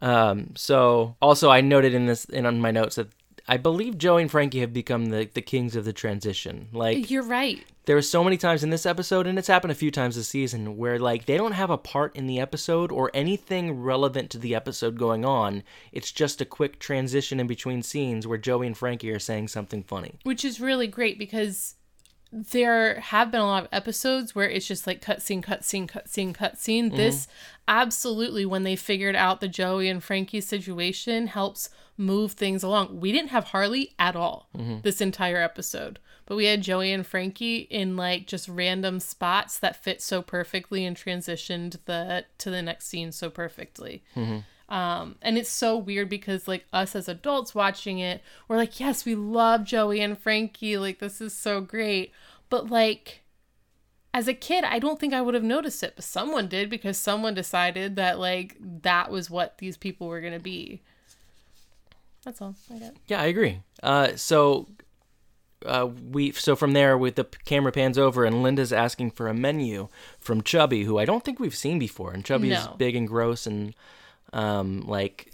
Um so also I noted in this in on my notes that I believe Joey and Frankie have become the, the kings of the transition. Like You're right. there are so many times in this episode and it's happened a few times this season where like they don't have a part in the episode or anything relevant to the episode going on. It's just a quick transition in between scenes where Joey and Frankie are saying something funny. which is really great because there have been a lot of episodes where it's just like cutscene, cutscene, cutscene, cutscene. Mm-hmm. This absolutely, when they figured out the Joey and Frankie situation, helps move things along. We didn't have Harley at all Mm-hmm. this entire episode, but we had Joey and Frankie in like just random spots that fit so perfectly and transitioned the to the next scene so perfectly. Um, and it's so weird because like us as adults watching it, we're like, yes, we love Joey and Frankie. Like this is so great. But like as a kid, I don't think I would have noticed it, but someone did because someone decided that like that was what these people were gonna be. That's all I got. Yeah, I agree. Uh, so uh, we so from there, with the camera pans over, and Linda's asking for a menu from Chubby, who I don't think we've seen before, and Chubby is No. big and gross, and um, like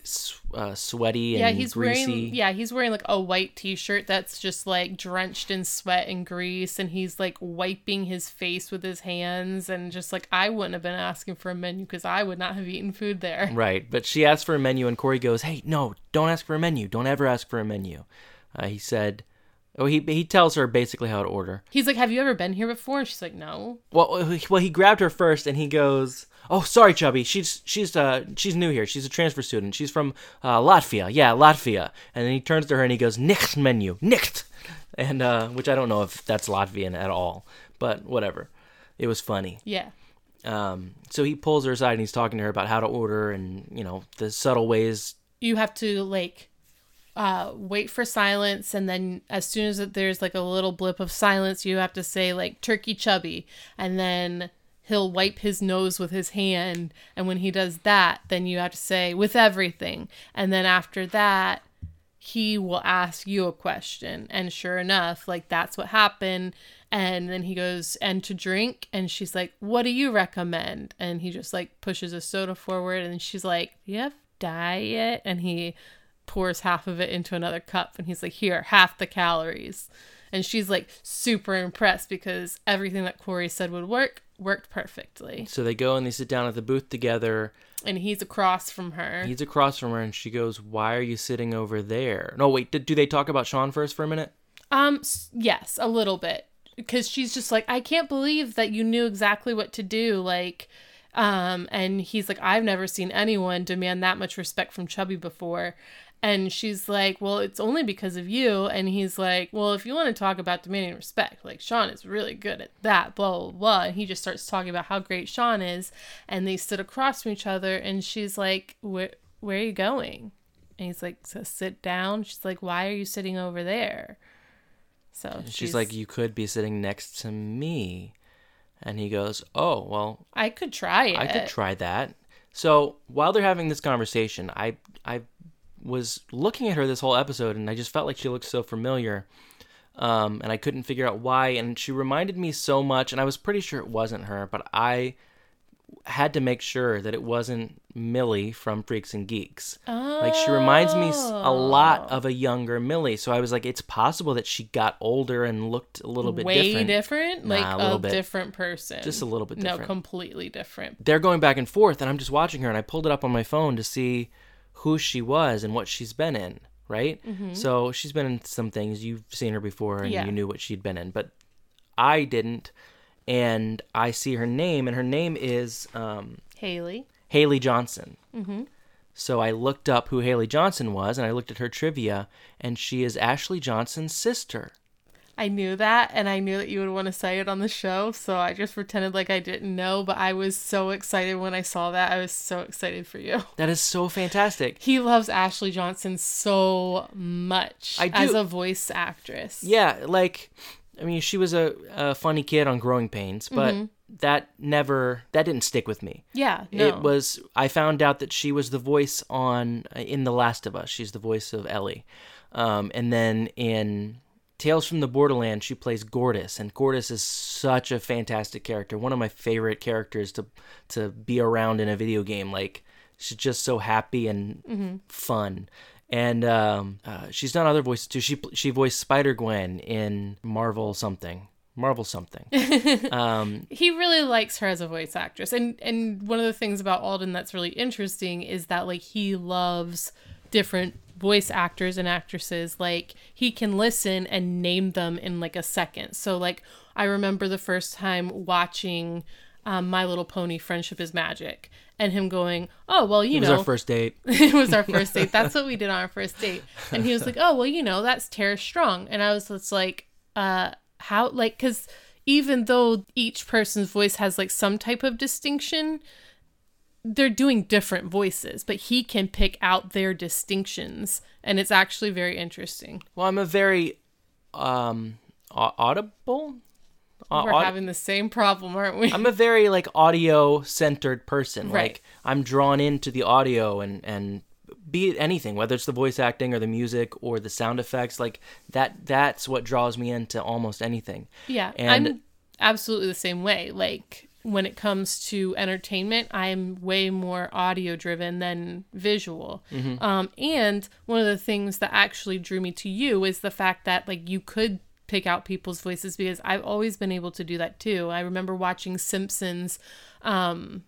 uh, sweaty and yeah, he's greasy. wearing yeah, he's wearing like a white t-shirt that's just like drenched in sweat and grease and he's like wiping his face with his hands and just like I wouldn't have been asking for a menu cuz I would not have eaten food there. [LAUGHS] Right, but she asked for a menu, and Cory goes, "Hey, no, don't ask for a menu. Don't ever ask for a menu." Uh, he said, "Oh, he he tells her basically how to order." He's like, "Have you ever been here before?" And she's like, "No." Well, well, he grabbed her first, and he goes, "Oh, sorry, Chubby. She's she's uh she's new here. She's a transfer student. She's from uh, Latvia. Yeah, Latvia." And then he turns to her and he goes, "Nicht menu, nicht," and uh, which I don't know if that's Latvian at all, but whatever. It was funny. Yeah. Um, so he pulls her aside and he's talking to her about how to order and you know the subtle ways you have to like uh wait for silence and then as soon as there's like a little blip of silence you have to say like turkey chubby and then he'll wipe his nose with his hand and when he does that then you have to say with everything. And then after that he will ask you a question and sure enough like that's what happened. And then he goes and to drink? And she's like what do you recommend? And he just like pushes a soda forward and she's like you have diet. And he pours half of it into another cup and he's like here half the calories. And she's like super impressed because everything that cory said would work worked perfectly So they go and they sit down at the booth together. and he's across from her He's across from her, and she goes, "Why are you sitting over there?" No, wait. Did, do they talk about Shawn first for a minute? Um, yes, a little bit. Because she's just like, I can't believe that you knew exactly what to do. Like, um, and he's like, I've never seen anyone demand that much respect from Chubby before. And she's like, Well, it's only because of you. And he's like, Well, if you want to talk about demanding respect, like Shawn is really good at that, blah, blah, blah. And he just starts talking about how great Shawn is. And they sit across from each other. And she's like, Where, where are you going? And he's like, So sit down. She's like, Why are you sitting over there? So She's, like, "You could be sitting next to me," and he goes, "Oh, well, I could try it. I could try that." So while they're having this conversation, I I was looking at her this whole episode, and I just felt like she looked so familiar. Um, and I couldn't figure out why. And she reminded me so much, and I was pretty sure it wasn't her, but I had to make sure that it wasn't Millie from Freaks and Geeks. Like she reminds me a lot of a younger Millie. So I was like, it's possible that she got older and looked a little bit Way different. different, Nah, like a a, bit. different person. Just a little bit different. No, completely different. They're going back and forth, and I'm just watching her, and I pulled it up on my phone to see who she was and what she's been in. Right. So she's been in some things you've seen her before, and Mm-hmm. Yeah. you knew what she'd been in, but I didn't. And I see her name, and her name is um, Haley. Haley Johnson. Mm-hmm. So I looked up who Haley Johnson was, and I looked at her trivia, and she is Ashley Johnson's sister. I knew that, and I knew that you would want to say it on the show, so I just pretended like I didn't know. But I was so excited when I saw that. I was so excited for you. [LAUGHS] That is so fantastic. He loves Ashley Johnson so much I do. as a voice actress. Yeah, like, I mean, she was a, a funny kid on Growing Pains, but that never, that didn't stick with me. Yeah, no. It was, I found out that she was the voice on, uh, in The Last of Us. She's the voice of Ellie. Um, and then in Tales from the Borderland, she plays Gortys, and Gortys is such a fantastic character. One of my favorite characters to to be around in a video game. Like she's just so happy and fun. And um, uh, she's done other voices too. She she voiced Spider Gwen in Marvel something. Marvel something. [LAUGHS] um, he really likes her as a voice actress and and one of the things about alden that's really interesting is that like he loves different voice actors and actresses like he can listen and name them in like a second so like i remember the first time watching um, my little pony friendship is magic and him going oh well you it was know our first date. [LAUGHS] it was our first date. That's what we did on our first date. And he was like, "Oh, well, you know, that's Tara Strong." And I was just like, "Uh, how? Like, because even though each person's voice has like some type of distinction, they're doing different voices, but he can pick out their distinctions, and it's actually very interesting. Well, I'm a very um, audible. Au- We're aud- having the same problem, aren't we? I'm a very like audio centered person. Right. Like I'm drawn into the audio and and be it anything, whether it's the voice acting or the music or the sound effects, like that that's what draws me into almost anything. Yeah, And- I'm absolutely the same way. Like when it comes to entertainment, I'm way more audio driven than visual. Um, and one of the things that actually drew me to you is the fact that like you could pick out people's voices because I've always been able to do that too. I remember watching Simpsons um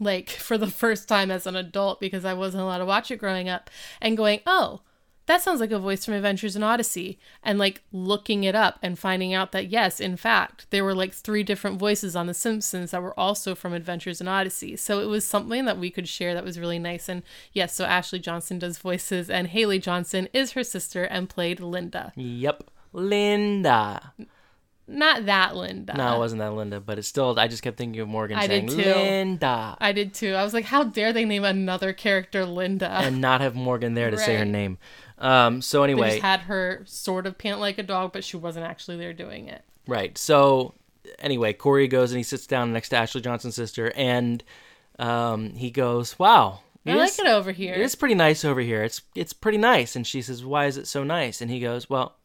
like [LAUGHS] for the first time as an adult because I wasn't allowed to watch it growing up and going, "Oh, that sounds like a voice from Adventures in Odyssey." And like looking it up and finding out that yes, in fact, there were like three different voices on the Simpsons that were also from Adventures in Odyssey. So it was something that we could share that was really nice and yes, so Ashley Johnson does voices and Haley Johnson is her sister and played Linda. Yep. Linda. Not that Linda. No, it wasn't that Linda, but it's still. I just kept thinking of Morgan I saying did too. Linda, I did too. I was like, how dare they name another character Linda? and not have Morgan there to say her name. Um. So They anyway, just had her sort of pant like a dog, but she wasn't actually there doing it. right. So anyway, Cory goes and he sits down next to Ashley Johnson's sister, and um, he goes, "Wow, I like it over here. It's pretty nice over here. It's it's pretty nice." And she says, "Why is it so nice?" And he goes, "Well,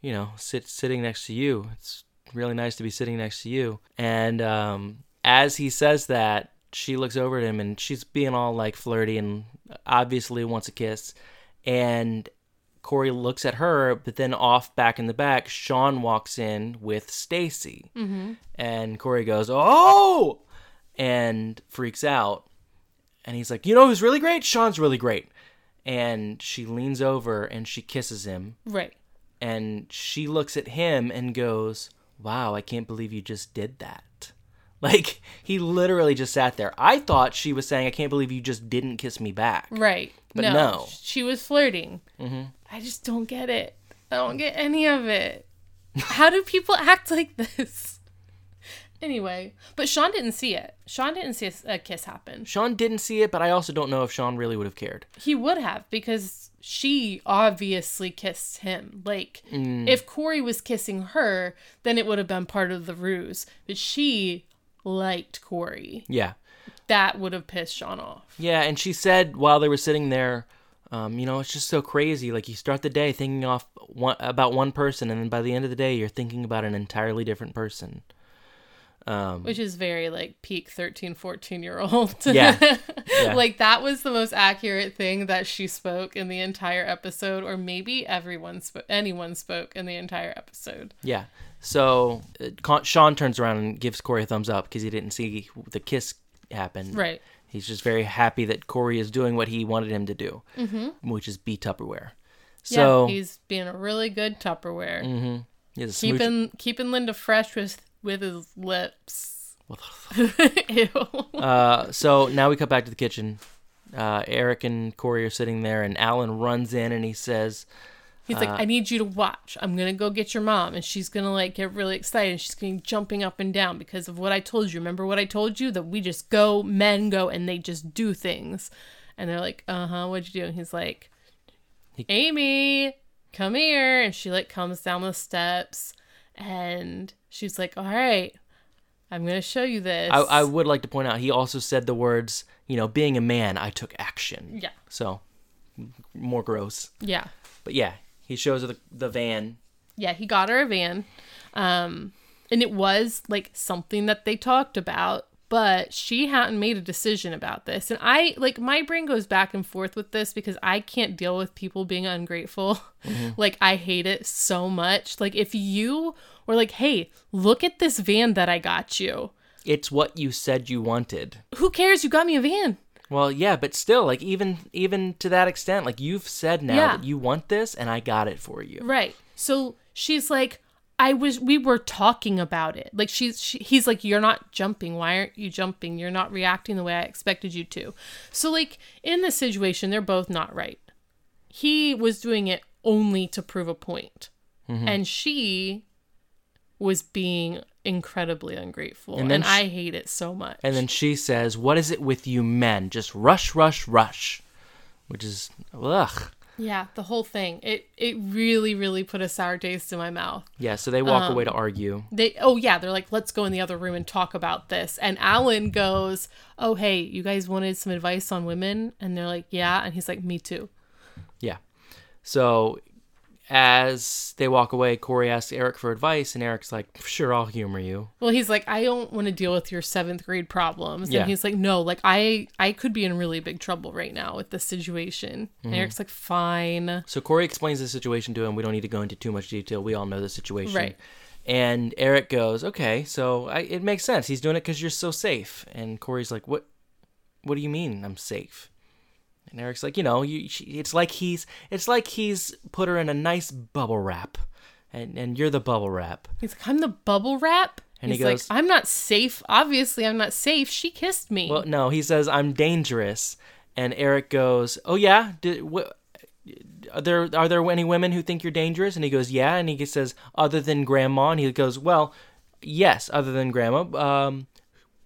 you know, sit sitting next to you. It's really nice to be sitting next to you." And um, as he says that, she looks over at him and she's being all like flirty and obviously wants a kiss. And Cory looks at her, but then off back in the back, Shawn walks in with Stacy, mm-hmm. and Cory goes, "Oh!" and freaks out. And he's like, "You know who's really great? Shawn's really great." And she leans over and she kisses him, right. and she looks at him and goes, "Wow, I can't believe you just did that." [LAUGHS] Like he literally just sat there. I thought she was saying, "I can't believe you just didn't kiss me back." Right. But no, no. She was flirting. Mm-hmm. I just don't get it. I don't get any of it. How do people [LAUGHS] act like this? Anyway, but Shawn didn't see it. Shawn didn't see a, kiss happen. Shawn didn't see it, but I also don't know if Shawn really would have cared. He would have because she obviously kissed him. Like, Mm. if Cory was kissing her, then it would have been part of the ruse. But she liked Cory. Yeah. That would have pissed Shawn off. Yeah, and she said while they were sitting there, um, you know, it's just so crazy. Like you start the day thinking off one, about one person, and then by the end of the day, you're thinking about an entirely different person. Um, which is very like peak 13 14 year old [LAUGHS] Yeah. Yeah. like that was the most accurate thing that she spoke in the entire episode or maybe everyone spoke anyone spoke in the entire episode yeah. So uh, Con- Shawn turns around and gives Cory a thumbs up because he didn't see the kiss happen. right He's just very happy that Cory is doing what he wanted him to do, mm-hmm. which is be Tupperware. So yeah he's being a really good tupperware he has a smooch- keeping keeping linda fresh with with [LAUGHS] his lips Ew. Uh, so now we cut back to the kitchen. Uh, Eric and Cory are sitting there, and Alan runs in and he says, He's Uh, like, I need you to watch. I'm gonna go get your mom, and she's gonna like get really excited. And she's gonna be jumping up and down because of what I told you. Remember what I told you that we just go, men go, and they just do things. And they're like, Uh huh. What'd you do? And he's like, Amy, come here. And she like comes down the steps, and she's like, All right, I'm gonna show you this. I, I would like to point out he also said the words, you know, being a man, I took action. yeah, So more gross. yeah. But yeah, he shows her the, the van. yeah, he got her a van. Um, and it was like something that they talked about, but she hadn't made a decision about this. And I like my brain goes back and forth with this because I can't deal with people being ungrateful. [LAUGHS] like I hate it so much. Like if you were like, "Hey, look at this van that I got you." It's what you said you wanted. Who cares? You got me a van. Well, yeah, but still, like even even to that extent, like you've said now Yeah. that you want this, and I got it for you. Right. So she's like, I was, we were talking about it. Like she's, she, he's like, you're not jumping. Why aren't you jumping? You're not reacting the way I expected you to. So like in this situation, they're both not right. He was doing it only to prove a point, mm-hmm. and she was being incredibly ungrateful, And and, then I hate it so much. And then she says, "What is it with you men? Just rush, rush, rush," which is ugh. yeah, the whole thing, it it really, really put a sour taste in my mouth. Yeah. So they walk Um, away to argue. they oh yeah they're like let's go in the other room and talk about this and alan goes oh hey you guys wanted some advice on women and they're like yeah and he's like me too Yeah. So as they walk away, Cory asks Eric for advice, and Eric's like, "Sure, I'll humor you." Well, he's like, I don't want to deal with your seventh grade problems. Yeah. And he's like, no, like I I could be in really big trouble right now with this situation. Mm-hmm. And Eric's like, fine. So Cory explains the situation to him. We don't need to go into too much detail. We all know the situation. Right. And Eric goes, "Okay, so I, it makes sense. He's doing it because you're so safe." And Cory's like, "What? What do you mean I'm safe?" And Eric's like, "You know, you, she, it's like he's it's like he's put her in a nice bubble wrap, and and you're the bubble wrap." He's like, I'm the bubble wrap. And he he's like, goes- I'm not safe. Obviously, I'm not safe. She kissed me. Well, no, he says I'm dangerous, and Eric goes, "Oh yeah, Did, wh- are there are there any women who think you're dangerous?" And he goes, "Yeah," and he says, "Other than Grandma," and he goes, "Well, yes, other than Grandma, um,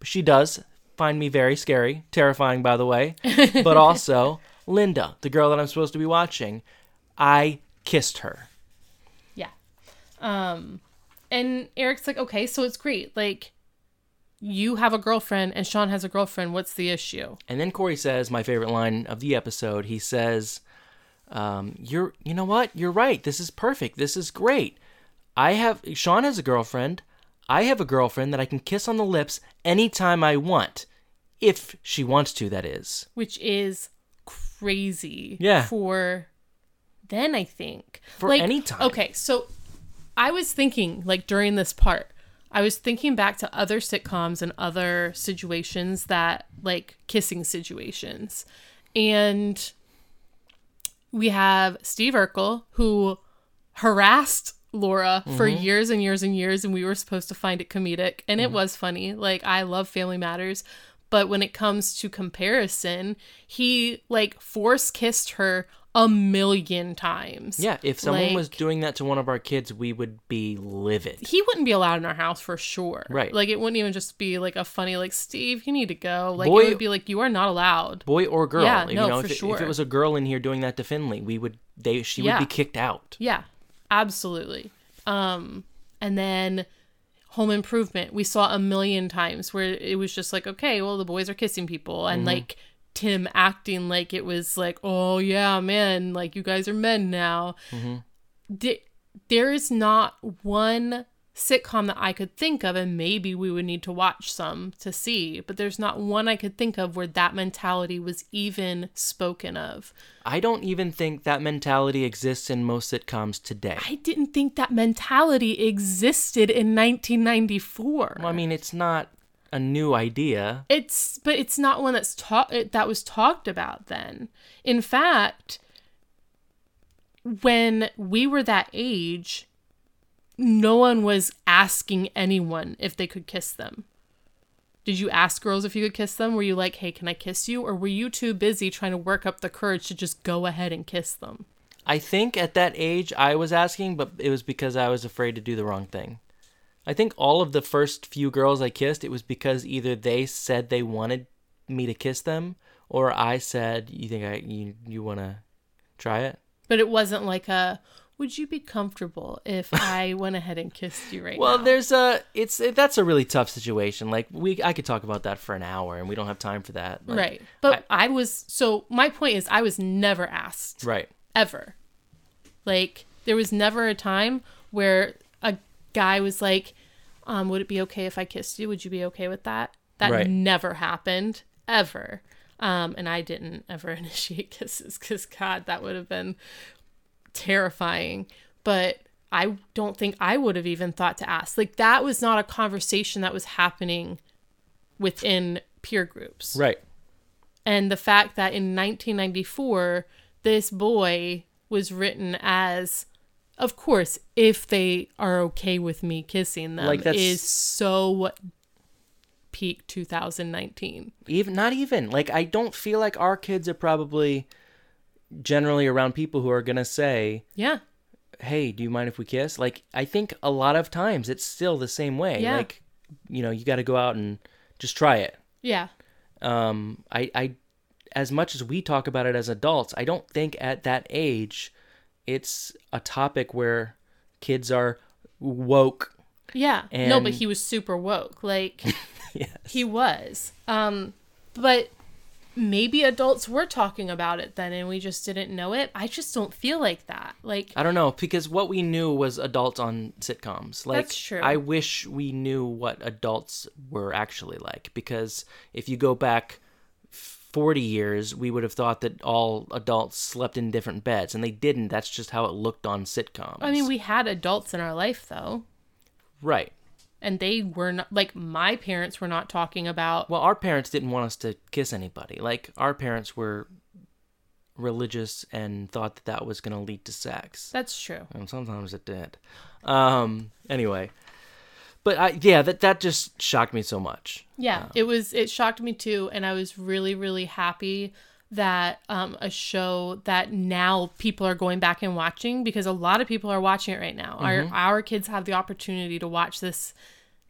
she does find me very scary, terrifying, by the way, [LAUGHS] but also Linda, the girl that I'm supposed to be watching, I kissed her." Yeah. Um and Eric's like, "Okay, so it's great. Like you have a girlfriend and Shawn has a girlfriend. What's the issue?" And then Cory says, my favorite line of the episode. He says, um, "You're, you know what? You're right. This is perfect. This is great. I have Shawn has a girlfriend. I have a girlfriend that I can kiss on the lips anytime I want, if she wants to. That is. Which is crazy. Yeah. For then I think. For like, any time. Okay, so I was thinking, like during this part, I was thinking back to other sitcoms and other situations that like kissing situations. And we have Steve Urkel who harassed Laura for Mm-hmm. years and years and years, and we were supposed to find it comedic, and it was funny. Like I love Family Matters, but when it comes to comparison, he like force kissed her a million times. Yeah. If someone was doing that to one of our kids, we would be livid. he wouldn't be allowed in our house for sure. Right. Like it wouldn't even just be like a funny like Steve, you need to go. Like Boy- it would be like you are not allowed. Boy or girl. Yeah, you no, know, for if, it, if it was a girl in here doing that to Finley, we would they she Yeah. would be kicked out. Yeah. Absolutely. Um and then Home Improvement, we saw a million times where it was just like, okay, well the boys are kissing people and like Tim acting like it was like, oh yeah, man, like you guys are men now. Di- there is not one sitcom that I could think of, and maybe we would need to watch some to see, but there's not one I could think of where that mentality was even spoken of. I don't even think that mentality exists in most sitcoms today. I didn't think that mentality existed in 1994. Well, I mean, it's not a new idea. It's but it's not one that's taught that was talked about then. In fact, when we were that age, no one was asking anyone if they could kiss them. Did you ask girls if you could kiss them? Were you like, "Hey, can I kiss you?" or were you too busy trying to work up the courage to just go ahead and kiss them? I think at that age I was asking, but it was because I was afraid to do the wrong thing. I think all of the first few girls I kissed, it was because either they said they wanted me to kiss them, or I said, "You think I you you want to try it?" But it wasn't like a would you be comfortable if [LAUGHS] I went ahead and kissed you right Well, now? Well, there's a it's that's a really tough situation. Like we I could talk about that for an hour, and we don't have time for that. Like, right. But I, was so my point is I was never asked Right. ever. Like there was never a time where a guy was like, um, would it be okay if I kissed you? Would you be okay with that? That Right. never happened ever. Um, and I didn't ever [LAUGHS] initiate kisses because God, that would have been terrifying. But I don't think I would have even thought to ask. Like that was not a conversation that was happening within peer groups. Right. And the fact that in 1994, this boy was written as, of course, if they are okay with me kissing them, Like, that's- is so peak 2019. even not even like i don't feel like our kids are probably generally around people who are gonna say Yeah. hey do you mind if we kiss like i think a lot of times it's still the same way Yeah. like you know you got to go out and just try it Yeah. um i i as much as we talk about it as adults i don't think at that age it's a topic where kids are woke Yeah. no, but he was super woke. Like [LAUGHS] yes he was. Um but maybe adults were talking about it then and we just didn't know it. I just don't feel like that. Like I don't know because what we knew was adults on sitcoms. Like That's true. I wish we knew what adults were actually like because if you go back 40 years, we would have thought that all adults slept in different beds and they didn't. That's just how it looked on sitcoms. I mean, we had adults in our life though, right. And they were not like my parents were not talking about Well, our parents didn't want us to kiss anybody. Like our parents were religious and thought that that was going to lead to sex. That's true. And sometimes it did. Um, anyway, but I, yeah, that that just shocked me so much. Yeah, it was. It shocked me too, and I was really, really happy that um, a show that now people are going back and watching because a lot of people are watching it right now. Our our kids have the opportunity to watch this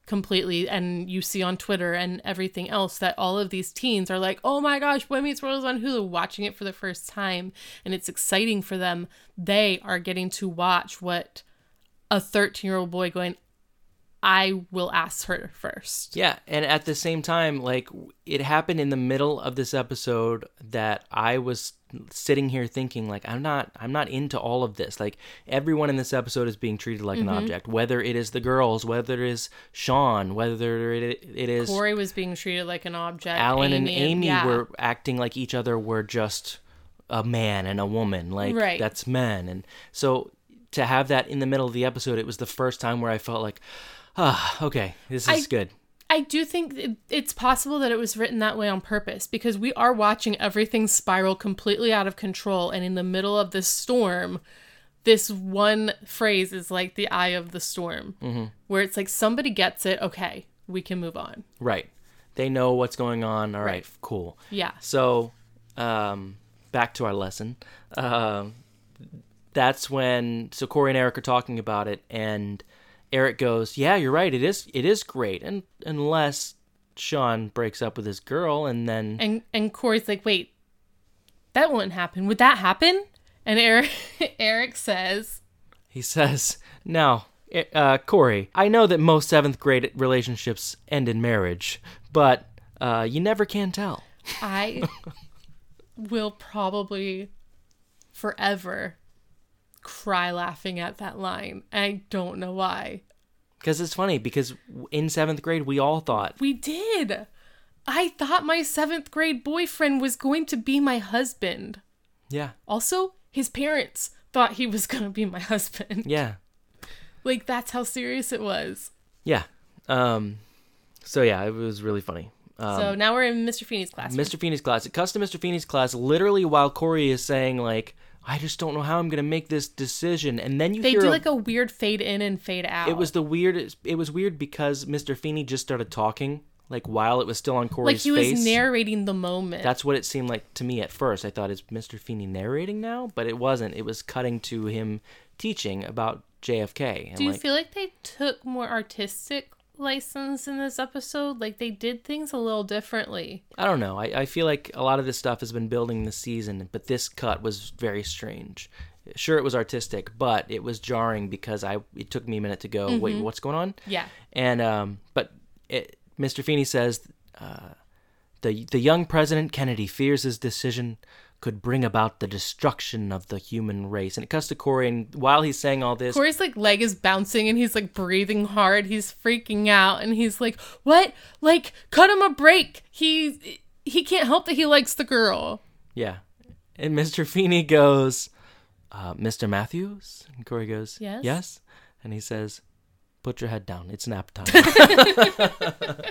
completely, and you see on Twitter and everything else that all of these teens are like, "Oh my gosh, Boy Meets World is on Hulu," watching it for the first time, and it's exciting for them. They are getting to watch what a 13 year old boy going. I will ask her first. Yeah, and at the same time, like it happened in the middle of this episode that I was sitting here thinking like I'm not I'm not into all of this. Like everyone in this episode is being treated like Mm-hmm. an object, whether it is the girls, whether it is Shawn, whether it, it is Cory was being treated like an object. Alan and Amy yeah. were acting like each other were just a man and a woman, like Right. that's men. And so to have that in the middle of the episode, it was the first time where I felt like, ah, okay, this is I- good. I do think it's possible that it was written that way on purpose because we are watching everything spiral completely out of control, and in the middle of this storm, this one phrase is like the eye of the storm, Mm-hmm. where it's like somebody gets it. Okay, we can move on. Right. They know what's going on. All right, Right. cool. Yeah. So, um, back to our lesson. Um, that's when so Cory and Eric are talking about it, and Eric goes, "Yeah, you're right. It is. It is great, and unless Shawn breaks up with his girl, and then And and Cory's like, wait, that wouldn't happen. Would that happen? And Eric [LAUGHS] Eric says, he says, "Now, eh, uh, Cory, I know that most seventh grade relationships end in marriage, but uh, you never can tell." I [LAUGHS] will probably forever cry laughing at that line. I don't know why. Because it's funny because in seventh grade we all thought, We did. I thought my seventh grade boyfriend was going to be my husband. yeah, Also, his parents thought he was [LAUGHS] going to be my husband. yeah, Like, that's how serious it was. yeah. Um, so yeah, it was really funny. Um, so now we're in Mr. Feeney's class. Mr. Feeney's class. It cuts to Mr. Feeney's class literally while Cory is saying like, "I just don't know how I'm gonna make this decision," and then you They do a- like a weird fade in and fade out. It was the weird. It was weird because Mr. Feeney just started talking like while it was still on Cory's like he was face. narrating the moment. That's what it seemed like to me at first. I thought, is Mr. Feeney narrating now? But it wasn't. It was cutting to him teaching about JFK. And Do you like, feel like they took more artistic license in this episode? Like they did things a little differently. I don't know. I, I feel like a lot of this stuff has been building this season, but this cut was very strange. Sure, it was artistic, but it was jarring because I it took me a minute to go, wait, what's going on? Yeah. And um, but it, Mr. Feeney says uh, the the young President Kennedy fears his decision could bring about the destruction of the human race. And it cuts to Cory, and while he's saying all this, Cory's like leg is bouncing and he's like breathing hard. He's freaking out and he's like, "What? Like cut him a break. He he can't help that he likes the girl." yeah, and Mr. [LAUGHS] Feeney goes, uh, "Mr. Matthews," and Cory goes, Yes? yes," and he says, "Put your head down. It's nap time." [LAUGHS]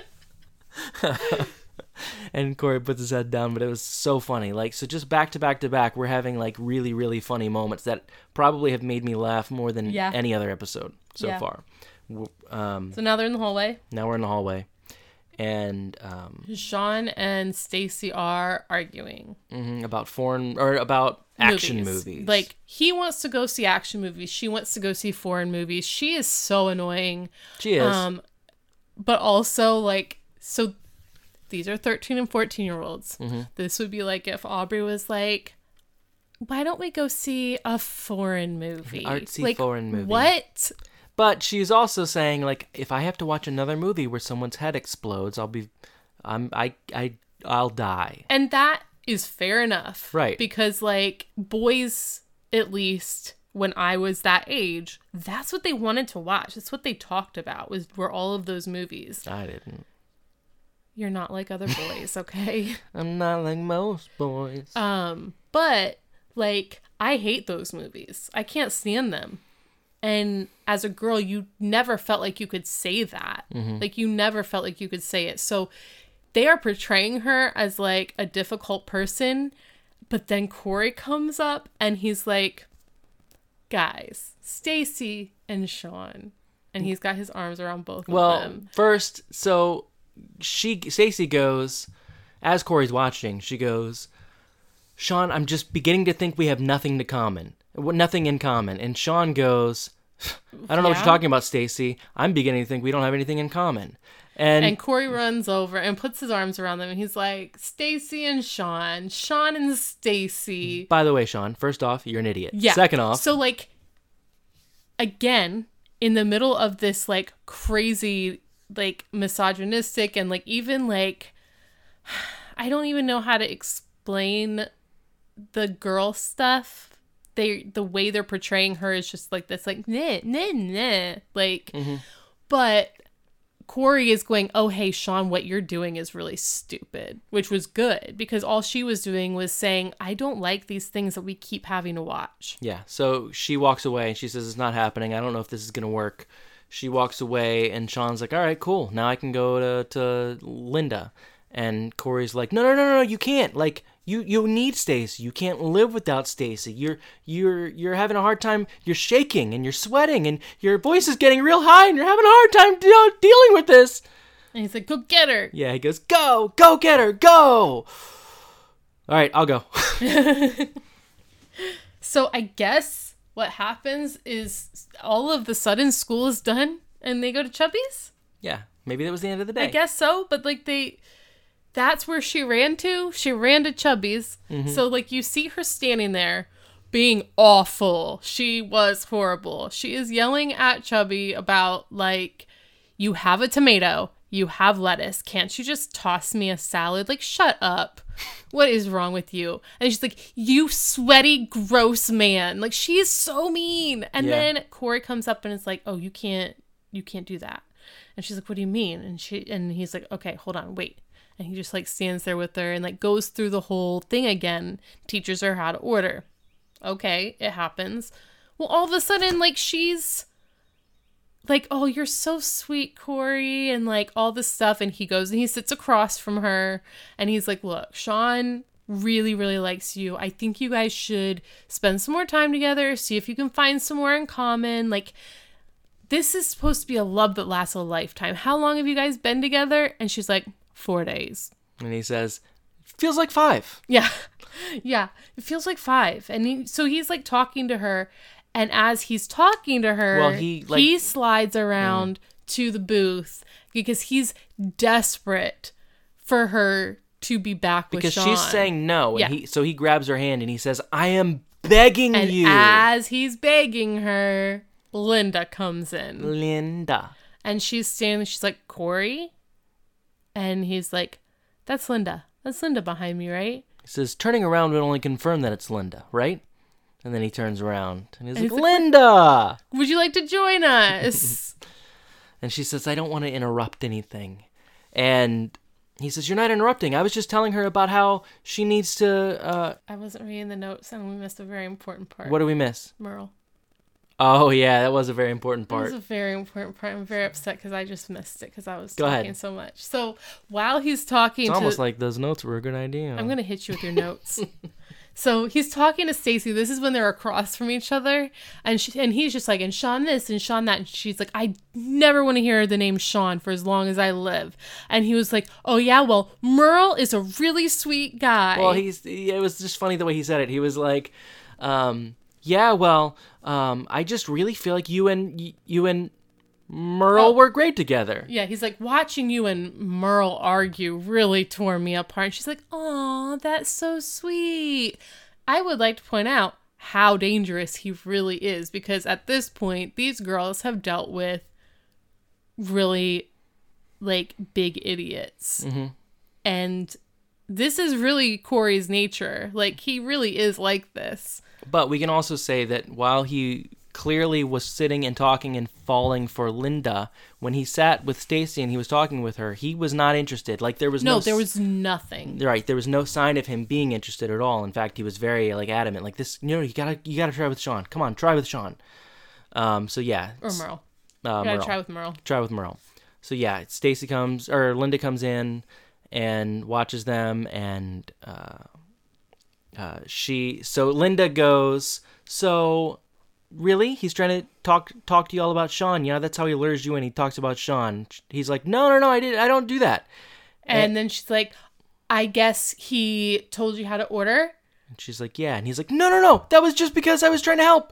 [LAUGHS] [LAUGHS] and Cory puts his head down, but it was so funny. Like, so just back to back to back, we're having like really, really funny moments that probably have made me laugh more than Yeah. any other episode so Yeah. far. Um, So now they're in the hallway. now we're in the hallway, and um, Shawn and Stacy are arguing. mhm, about foreign or about action movies. Like he wants to go see action movies. She wants to go see foreign movies. She is so annoying. she is. Um, but also like so these are 13 and 14 year olds. Mm-hmm. This would be like if Aubrey was like, why don't we go see a foreign movie? Artsy like, foreign movie. What? But she's also saying like if I have to watch another movie where someone's head explodes, I'll be I'm I I I'll die. And that is fair enough. Right. Because, like, boys, at least when I was that age, that's what they wanted to watch. That's what they talked about, was were all of those movies. I didn't. You're not like other boys, okay? [LAUGHS] I'm not like most boys. Um, but like I hate those movies. I can't stand them. And as a girl, you never felt like you could say that. Like you never felt like you could say it. So they are portraying her as like a difficult person, but then Cory comes up and he's like, "Guys, Stacy and Shawn." And he's got his arms around both of them. well, first, so she Stacy goes as Cory's watching. She goes, "Shawn, I'm just beginning to think we have nothing to common, nothing in common." And Shawn goes, "I don't know what you're talking about, Stacy. I'm beginning to think we don't have anything in common." And, And Cory runs over and puts his arms around them and he's like, Stacy and Shawn, Shawn and Stacy. by the way, Shawn, first off, you're an idiot. Yeah. Second off, So like again, in the middle of this like crazy like misogynistic and like even like [SIGHS] I don't even know how to explain the girl stuff. They the way they're portraying her is just like this like nah nah nah like mm-hmm. but Cory is going, Oh, hey, Shawn, what you're doing is really stupid, which was good because all she was doing was saying, I don't like these things that we keep having to watch. Yeah. So she walks away and she says, It's not happening. I don't know if this is going to work. She walks away and Shawn's like, All right, cool. Now I can go to, to Linda. And Cory's like, No, no, no, no, you can't. Like, you, you need Stacy. You can't live without Stacy. You're you're you're having a hard time. You're shaking and you're sweating and your voice is getting real high and you're having a hard time de- dealing with this. And he's like, Go get her. Yeah, he goes, Go, go get her, go. All right, I'll go. [LAUGHS] So I guess what happens is all of the sudden school is done and they go to Chubby's? yeah, maybe that was the end of the day. I guess so, but like they that's where she ran to. She ran to Chubby's. Mm-hmm. So like you see her standing there being awful. She was horrible. She is yelling at Chubby about like you have a tomato, you have lettuce. Can't you just toss me a salad? Like shut up. What is wrong with you? And she's like, "You sweaty, gross man!" Like she is so mean. And Yeah. then Cory comes up and is like, "Oh, you can't, you can't do that." And she's like, "What do you mean?" And she and he's like, "Okay, hold on, wait." And he just like stands there with her and like goes through the whole thing again, teaches her how to order. Okay, it happens. Well, all of a sudden, like she's like, "Oh, you're so sweet, Cory," and like all this stuff. And he goes and he sits across from her, and he's like, "Look, Shawn." really really likes you i think you guys should spend some more time together see if you can find some more in common like this is supposed to be a love that lasts a lifetime. How long have you guys been together? And she's like, four days. And he says, Feels like five. Yeah. [LAUGHS] Yeah. It feels like five. And he, so he's like talking to her. And as he's talking to her, Well, he, like- he slides around to the booth because he's desperate for her to be back with because Shawn. she's saying no and Yeah. he so he grabs her hand and he says i am begging and you as he's begging her, Linda comes in. linda And she's standing, she's like, Cory? And he's like, That's Linda. That's Linda behind me, right? he says turning around would only confirm that it's linda right and then he turns around and he's And like linda Would you like to join us? [LAUGHS] and she says i don't want to interrupt anything and he says you're not interrupting i was just telling her about how she needs to uh I wasn't reading the notes and we missed a very important part. what do we miss Merle. oh yeah that was a very important That was part a very important part. I'm very upset because I just missed it because I was Go talking ahead. so much. So while he's talking it's to almost like those notes were a good idea I'm gonna hit you with your notes. [LAUGHS] so he's talking to Stacy. This is when they're across from each other, and she, and he's just like, and Shawn this and Shawn that. And she's like, I never want to hear the name Shawn for as long as I live. And he was like, Oh yeah, well Merle is a really sweet guy. Well, he's it was just funny the way he said it. He was like, um, "Yeah, well, um, I just really feel like you and you and Merle Oh. were great together." yeah, he's like watching you and Merle argue really tore me apart. And she's like, "Oh, that's so sweet." I would like to point out how dangerous he really is because at this point, these girls have dealt with really like big idiots, mm-hmm. and this is really Cory's nature. Like he really is like this. But we can also say that while he clearly was sitting and talking and falling for Linda, when he sat with Stacy and he was talking with her, he was not interested. Like there was no, No, there was nothing. right. There was no sign of him being interested at all. In fact, he was very like adamant. Like this, you know, you gotta you gotta try with Shawn. Come on, try with Shawn. Um. So yeah. Or Merle. Uh, Merle. try with Merle. try with Merle. So yeah, Stacy comes or Linda comes in and watches them, and uh, uh, she. So Linda goes. So really, he's trying to talk talk to you all about Shawn. Yeah, that's how he lures you in. He talks about Shawn. He's like, no, no, no, I did. I don't do that. And then she's like, I guess he told you how to order. And she's like, yeah. And he's like, no, no, no. That was just because I was trying to help.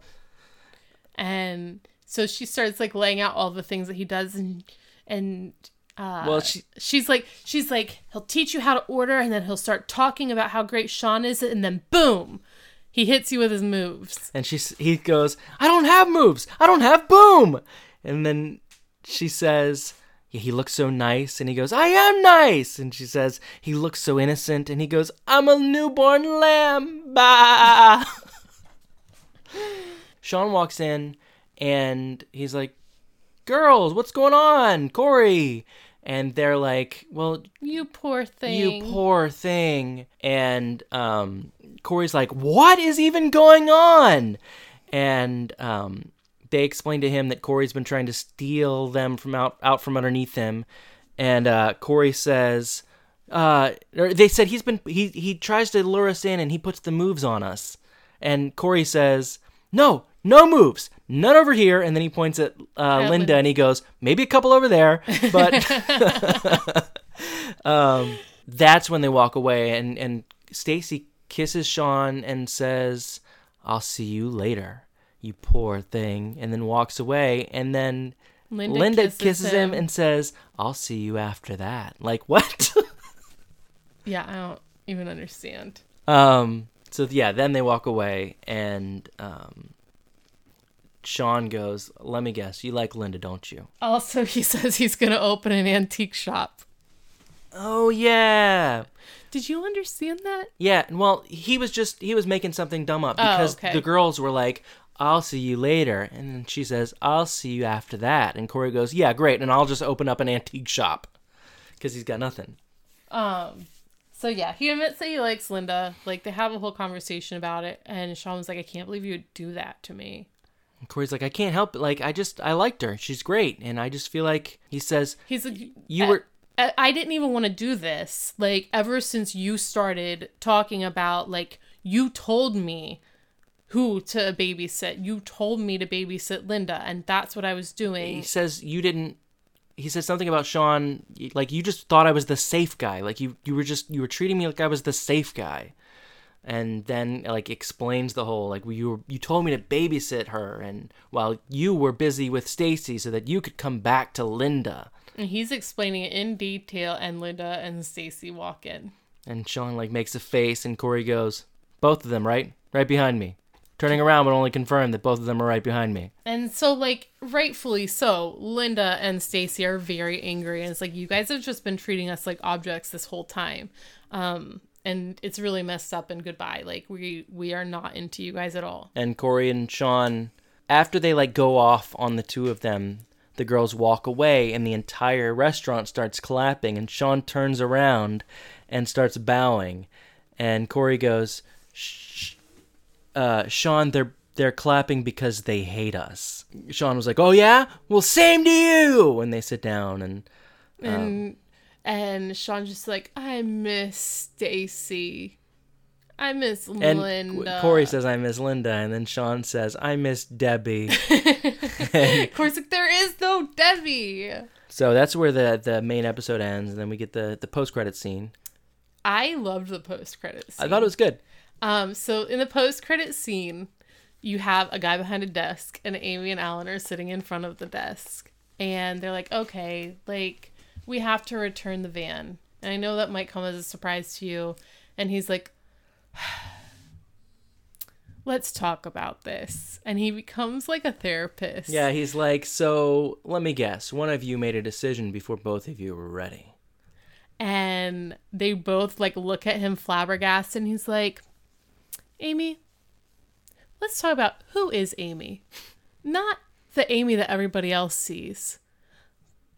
And so she starts like laying out all the things that he does and and uh Well, she- she's like she's like he'll teach you how to order and then he'll start talking about how great Shawn is and then boom he hits you with his moves. And she he goes, I don't have moves. I don't have boom. And then she says, yeah, he looks so nice. And he goes, I am nice. And she says, he looks so innocent. And he goes, I'm a newborn lamb. Bah. [LAUGHS] Shawn walks in and he's like, girls, what's going on? Cory. And they're like, well, You poor thing. you poor thing. And um, Cory's like, What is even going on? And um, they explain to him that Cory's been trying to steal them from out, out from underneath him. And uh, Cory says, uh, they said he's been he he tries to lure us in and he puts the moves on us. And Cory says, "No, no moves, none over here." And then he points at uh, Linda and he goes, "Maybe a couple over there." [LAUGHS] But [LAUGHS] um, that's when they walk away and and Stacy kisses Shawn and says, "I'll see you later, you poor thing," and then walks away. And then Linda, Linda, kisses, kisses, him. and says, "I'll see you after that." Like what? [LAUGHS] yeah, I don't even understand. um. So yeah, then they walk away, and um, Shawn goes, "Let me guess, you like Linda, don't you?" Also, [LAUGHS] he says he's gonna open an antique shop. Oh yeah. Did you understand that? Yeah, well, he was just he was making something dumb up Oh, because okay. the girls were like, "I'll see you later," and then she says, "I'll see you after that," and Cory goes, "Yeah, great," and I'll just open up an antique shop because he's got nothing. Um, so yeah, he admits that he likes Linda. Like they have a whole conversation about it, and Shawn was like, "I can't believe you would do that to me." And Cory's like, "I can't help it. Like, I just I liked her. She's great," and I just feel like he says, He's like, You "I- were- I, I didn't even want to do this. Like ever since you started talking about like you told me who to babysit. You told me to babysit Linda, and that's what I was doing. he says you didn't." He says something about Shawn, like you just thought I was the safe guy. Like you, you were just you were treating me like I was the safe guy. And then like explains the whole like you were, you told me to babysit her and while you were busy with Stacy so that you could come back to Linda And he's explaining it in detail, and Linda and Stacy walk in. and Shawn like makes a face and Cory goes both of them right right behind me turning around would only confirm that both of them are right behind me And so, like, rightfully so, Linda and Stacy are very angry. And it's like, you guys have just been treating us like objects this whole time. Um, and it's really messed up and goodbye. Like, we, we are not into you guys at all. and Cory and Shawn after they like go off on the two of them the girls walk away and the entire restaurant starts clapping and Shawn turns around and starts bowing and Cory goes Shh, uh Shawn they're they're clapping because they hate us. Shawn was like, "Oh yeah? Well, same to you." When they sit down and And, and Shawn's just like, I miss Stacy. I miss and Linda. Cory says, "I miss Linda," and then Shawn says, "I miss Debbie." [LAUGHS] Cory's like, there is no Debbie. so that's where the the main episode ends, and then we get the the post credit scene. I loved the post credits. Scene. I thought it was good. Um, so in the post credit scene, you have a guy behind a desk, and Amy and Alan are sitting in front of the desk, and they're like, "Okay, like we have to return the van." And I know that might come as a surprise to you, and he's like, [SIGHS] "Let's talk about this," and he becomes like a therapist. Yeah, he's like, so let me guess. One of you made a decision before both of you were ready. and they both like look at him flabbergasted and he's like amy let's talk about who is amy not the amy that everybody else sees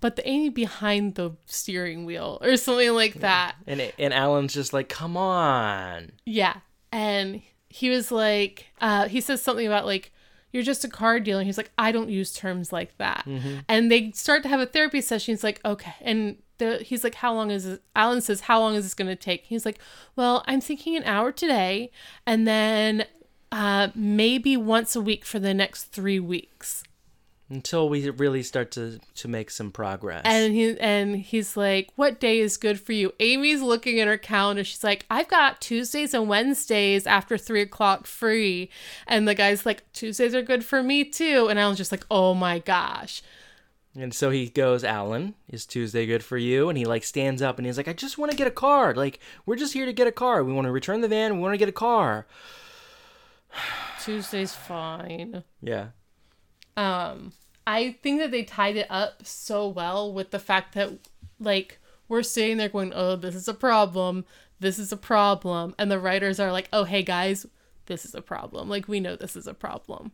but the amy behind the steering wheel or something like that And it, and Alan's just like, come on. yeah. And he was like, uh, he says something about like, you're just a car dealer. He's like, I don't use terms like that. And they start to have a therapy session. He's like, okay. And the, he's like, how long is it? Alan says, how long is this going to take? He's like, well, I'm thinking an hour today and then uh, maybe once a week for the next three weeks. Until we really start to to make some progress. And he and he's like, "What day is good for you?" Amy's looking at her calendar. She's like, "I've got Tuesdays and Wednesdays after three o'clock free." And the guy's like, "Tuesdays are good for me too." And I was just like, "Oh my gosh!" And so he goes, Alan, is Tuesday good for you? And he like stands up and he's like, I just want to get a car. Like, we're just here to get a car. We want to return the van. We want to get a car. [SIGHS] Tuesday's fine. Yeah. Um, I think that they tied it up so well with the fact that like we're sitting there going, "Oh, this is a problem. This is a problem," and the writers are like, "Oh, hey guys, this is a problem. Like we know this is a problem."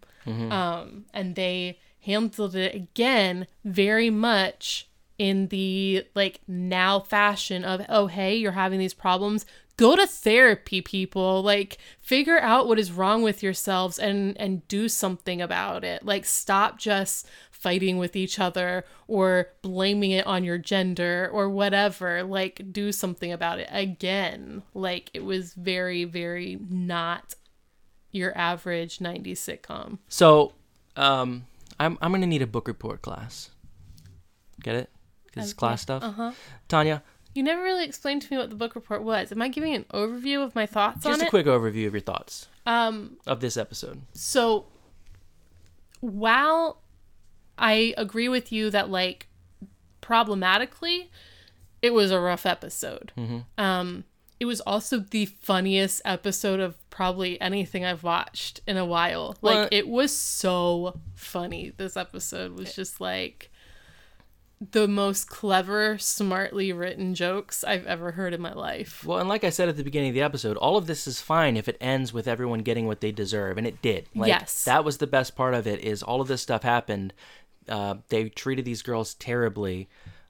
Um, and they handled it again very much in the like now fashion of, "Oh, hey, you're having these problems." Go to therapy, people. Like figure out what is wrong with yourselves and and do something about it. Like stop just fighting with each other or blaming it on your gender or whatever. Like do something about it again. Like it was very very not your average 90s sitcom. So, um, I'm I'm gonna need a book report class. Get it? It's class stuff. Uh-huh. Tanya, You never really explained to me what the book report was. Am I giving an overview of my thoughts on it? just a quick overview of your thoughts um of this episode. So while I agree with you that like problematically it was a rough episode. Um it was also the funniest episode of probably anything I've watched in a while. Well- like it was so funny. This episode was just like the most clever, smartly written jokes I've ever heard in my life. Well, and like I said at the beginning of the episode, all of this is fine if it ends with everyone getting what they deserve, and it did. Like, Yes. that was the best part of it. Is all of this stuff happened. Uh, they treated these girls terribly.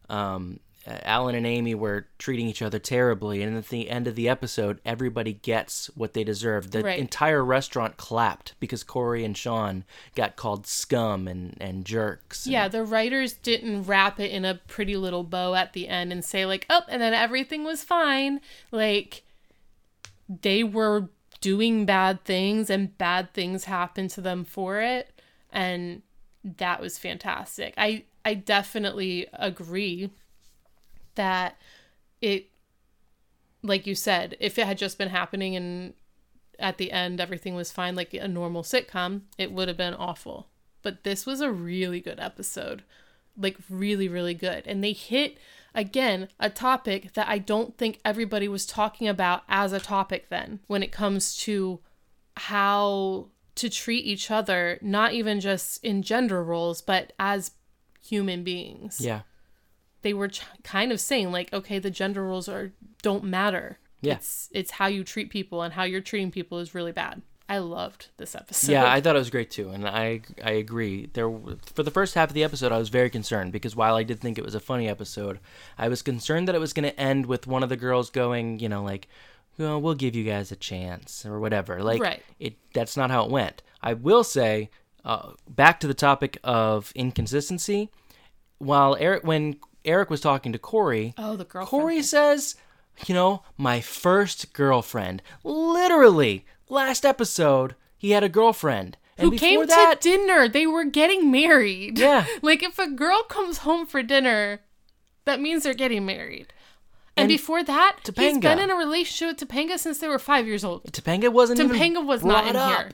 Um, uh, Alan and Amy were treating each other terribly, and at the end of the episode, everybody gets what they deserve. The Right. entire restaurant clapped because Cory and Shawn got called scum and and jerks. and- Yeah, the writers didn't wrap it in a pretty little bow at the end and say like, "Oh, and then everything was fine." Like they were doing bad things and bad things happened to them for it, and that was fantastic. I I definitely agree that it like you said, if it had just been happening and at the end everything was fine like a normal sitcom, it would have been awful. But this was a really good episode. Like really really good. And they hit again a topic that I don't think everybody was talking about as a topic then when it comes to how to treat each other, not even just in gender roles, but as human beings yeah. They were ch- kind of saying like okay the gender roles are don't matter Yeah. it's it's how you treat people and how you're treating people is really bad i loved this episode Yeah, I thought it was great too, and I I agree. There for the first half of the episode, I was very concerned because while I did think it was a funny episode, I was concerned that it was going to end with one of the girls going, you know, like, well, we'll give you guys a chance or whatever. Like, Right. it that's not how it went. I will say, uh, back to the topic of inconsistency. While Eric, when Eric was talking to Cory, oh the girl Cory says, you know, my first girlfriend. Literally, last episode, he had a girlfriend. And who came that, to dinner they were getting married Yeah. [LAUGHS] like if a girl comes home for dinner that means they're getting married and, And before that he's Topanga. been in a relationship with Topanga since they were five years old Topanga wasn't even Topanga was not in up. here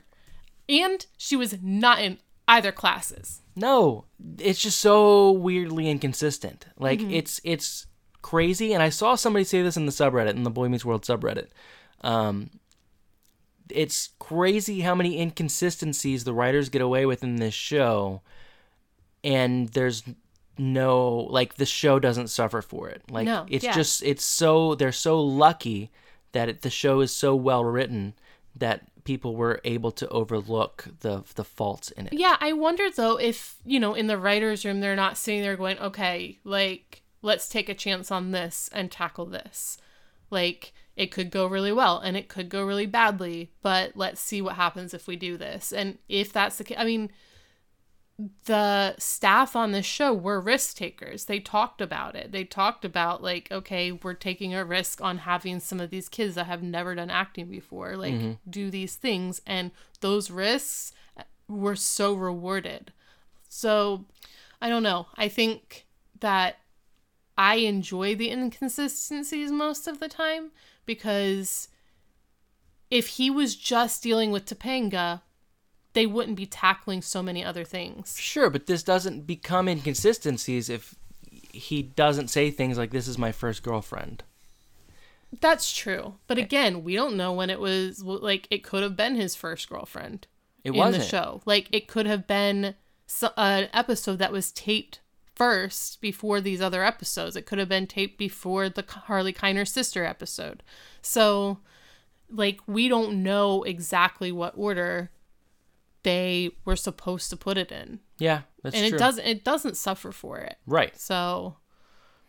and she was not in either classes No, it's just so weirdly inconsistent. Like Mm-hmm. it's it's crazy. And I saw somebody say this in the subreddit, in the Boy Meets World subreddit. Um, it's crazy how many inconsistencies the writers get away with in this show, and there's no like the show doesn't suffer for it. Like No, it's yeah. just it's so they're so lucky that it, the show is so well written that people were able to overlook the the faults in it. Yeah, I wonder though if, you know, in the writer's room, they're not sitting there going, okay, like, let's take a chance on this and tackle this. Like, it could go really well and it could go really badly, but let's see what happens if we do this. And if that's the case, I mean, the staff on the show were risk takers. They talked about it. They talked about, like, okay, we're taking a risk on having some of these kids that have never done acting before, like, mm-hmm. do these things. And those risks were so rewarded. So, I don't know. I think that I enjoy the inconsistencies most of the time because if he was just dealing with Topanga, they wouldn't be tackling so many other things. Sure, but this doesn't become inconsistencies if he doesn't say things like this is my first girlfriend. That's true. But eh. again, we don't know when it was like it could have been his first girlfriend It in wasn't. the show. Like it could have been so, an episode that was taped first before these other episodes. It could have been taped before the Harley Keiner sister episode. So like we don't know exactly what order they were supposed to put it in. Yeah, that's true. and true. it doesn't it doesn't suffer for it. Right. So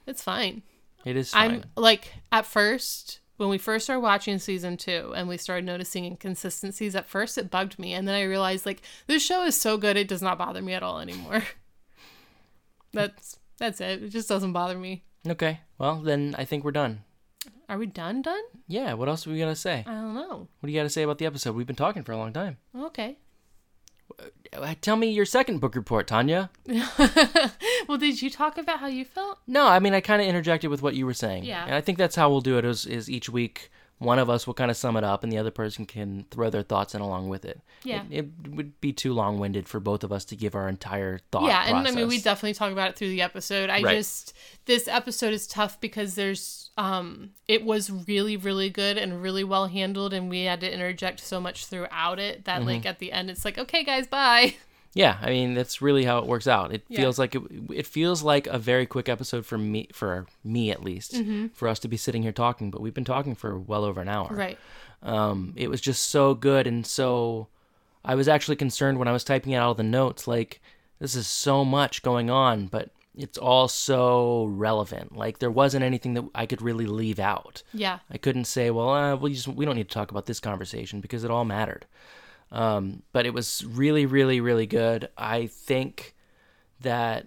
it's fine. It is fine. I'm like at first when we first started watching season two and we started noticing inconsistencies, at first it bugged me, and then I realized like this show is so good it does not bother me at all anymore. [LAUGHS] that's that's it. It just doesn't bother me. Okay. Well, then I think we're done. Are we done? Done? Yeah, what else we got to say? I don't know. What do you got to say about the episode? We've been talking for a long time. Okay. Uh, Tell me your second book report, Tanya. [LAUGHS] well, did you talk about how you felt? No, I mean I kind of interjected with what you were saying. Yeah. And I think that's how we'll do it. Is, is each week one of us will kind of sum it up, and the other person can throw their thoughts in along with it. Yeah. It, it would be too long winded for both of us to give our entire thought. yeah, and I mean we definitely talk about it through the episode. I Right. just this episode is tough because there's um it was really really good and really well handled and we had to interject so much throughout it that Mm-hmm. like at the end it's like okay guys bye. [LAUGHS] Yeah, I mean that's really how it works out. It Yeah. feels like it, it feels like a very quick episode for me, for me at least, Mm-hmm. for us to be sitting here talking. But we've been talking for well over an hour. Right. Um, it was just so good and so. I was actually concerned when I was typing out all the notes. Like this is so much going on, but it's all so relevant. Like there wasn't anything that I could really leave out. Yeah. I couldn't say, well, uh, we just we don't need to talk about this conversation because it all mattered. Um, but it was really, really, really good. I think that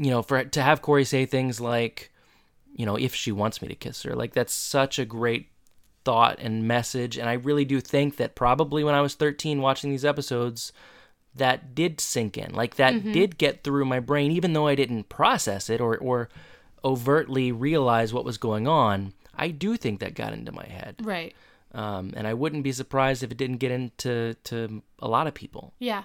you know, for to have Cory say things like, you know, if she wants me to kiss her, like that's such a great thought and message. And I really do think that probably when I was 13 watching these episodes, that did sink in. Like that did get through my brain, even though I didn't process it or, or overtly realize what was going on. I do think that got into my head. Right. Um, and I wouldn't be surprised if it didn't get into to a lot of people Yeah.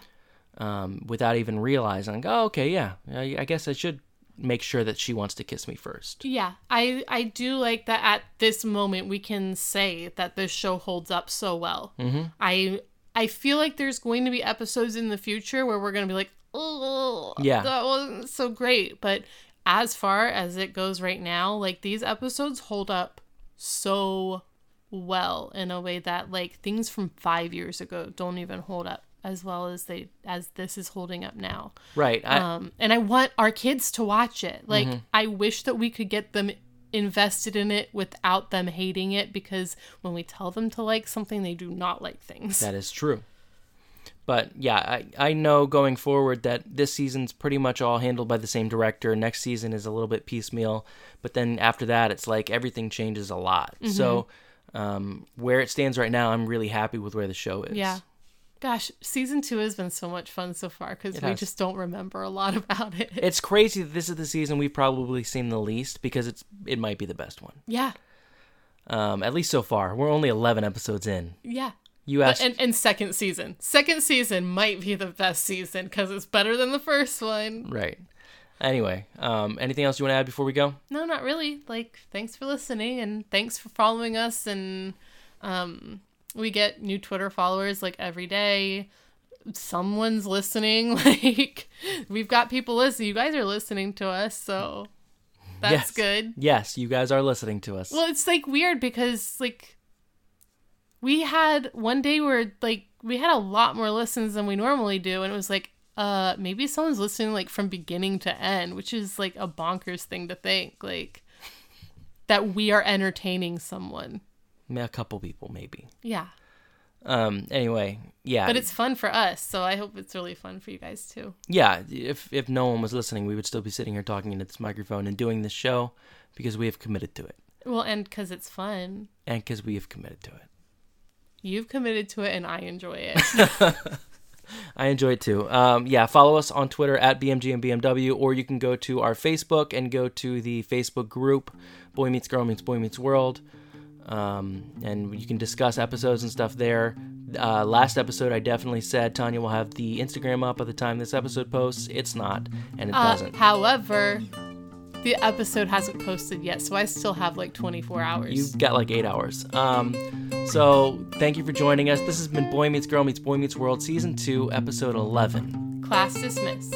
um, without even realizing, oh, okay, yeah, I, I guess I should make sure that she wants to kiss me first. Yeah. I I do like that at this moment we can say that this show holds up so well. Mm-hmm. I I feel like there's going to be episodes in the future where we're going to be like, "Oh, Yeah. that wasn't so great." But as far as it goes right now, like these episodes hold up so well in a way that like things from 5 years ago don't even hold up as well as they as this is holding up now. Right. I, Um, and I want our kids to watch it. Like, Mm-hmm. I wish that we could get them invested in it without them hating it because when we tell them to like something, they do not like things. That is true. But yeah, I, I know going forward that this season's pretty much all handled by the same director. Next season is a little bit piecemeal, but then after that, it's like everything changes a lot. So um, where it stands right now, I'm really happy with where the show is. yeah. Gosh, season two has been so much fun so far because we has. just don't remember a lot [LAUGHS] about it. It's crazy that this is the season we've probably seen the least because it's it might be the best one. yeah. Um, at least so far. We're only 11 episodes in. Yeah. You But, asked. and, and second season. Second season might be the best season because it's better than the first one. right. Anyway, um, anything else you want to add before we go? No, not really. Like, thanks for listening and thanks for following us. And um, we get new Twitter followers like every day. someone's listening. [LAUGHS] Like we've got people listening. You guys are listening to us, so that's yes. good. Yes, you guys are listening to us. Well, it's like weird because like we had one day where like we had a lot more listens than we normally do, and it was like, uh, maybe someone's listening like from beginning to end, which is like a bonkers thing to think, like that we are entertaining someone. a couple people maybe. Yeah, Um. Anyway, yeah. but it's fun for us, so I hope it's really fun for you guys too. yeah. If if no one was listening, we would still be sitting here talking into this microphone and doing this show because we have committed to it, Well, and because it's fun. and because we have committed to it. You've committed to it, and I enjoy it. [LAUGHS] I enjoy it too. Um, yeah, follow us on Twitter at BMG and BMW, or you can go to our Facebook and go to the Facebook group, Boy Meets Girl Meets Boy Meets World, um, and you can discuss episodes and stuff there. Uh, last episode, I definitely said Tanya will have the Instagram up by the time this episode posts. It's not, and it Uh, doesn't. however, the episode hasn't posted yet, so I still have like 24 hours. You've got like eight hours. Um, so thank you for joining us. This has been Boy Meets Girl Meets Boy Meets World, Season 2, Episode 11. Class dismissed.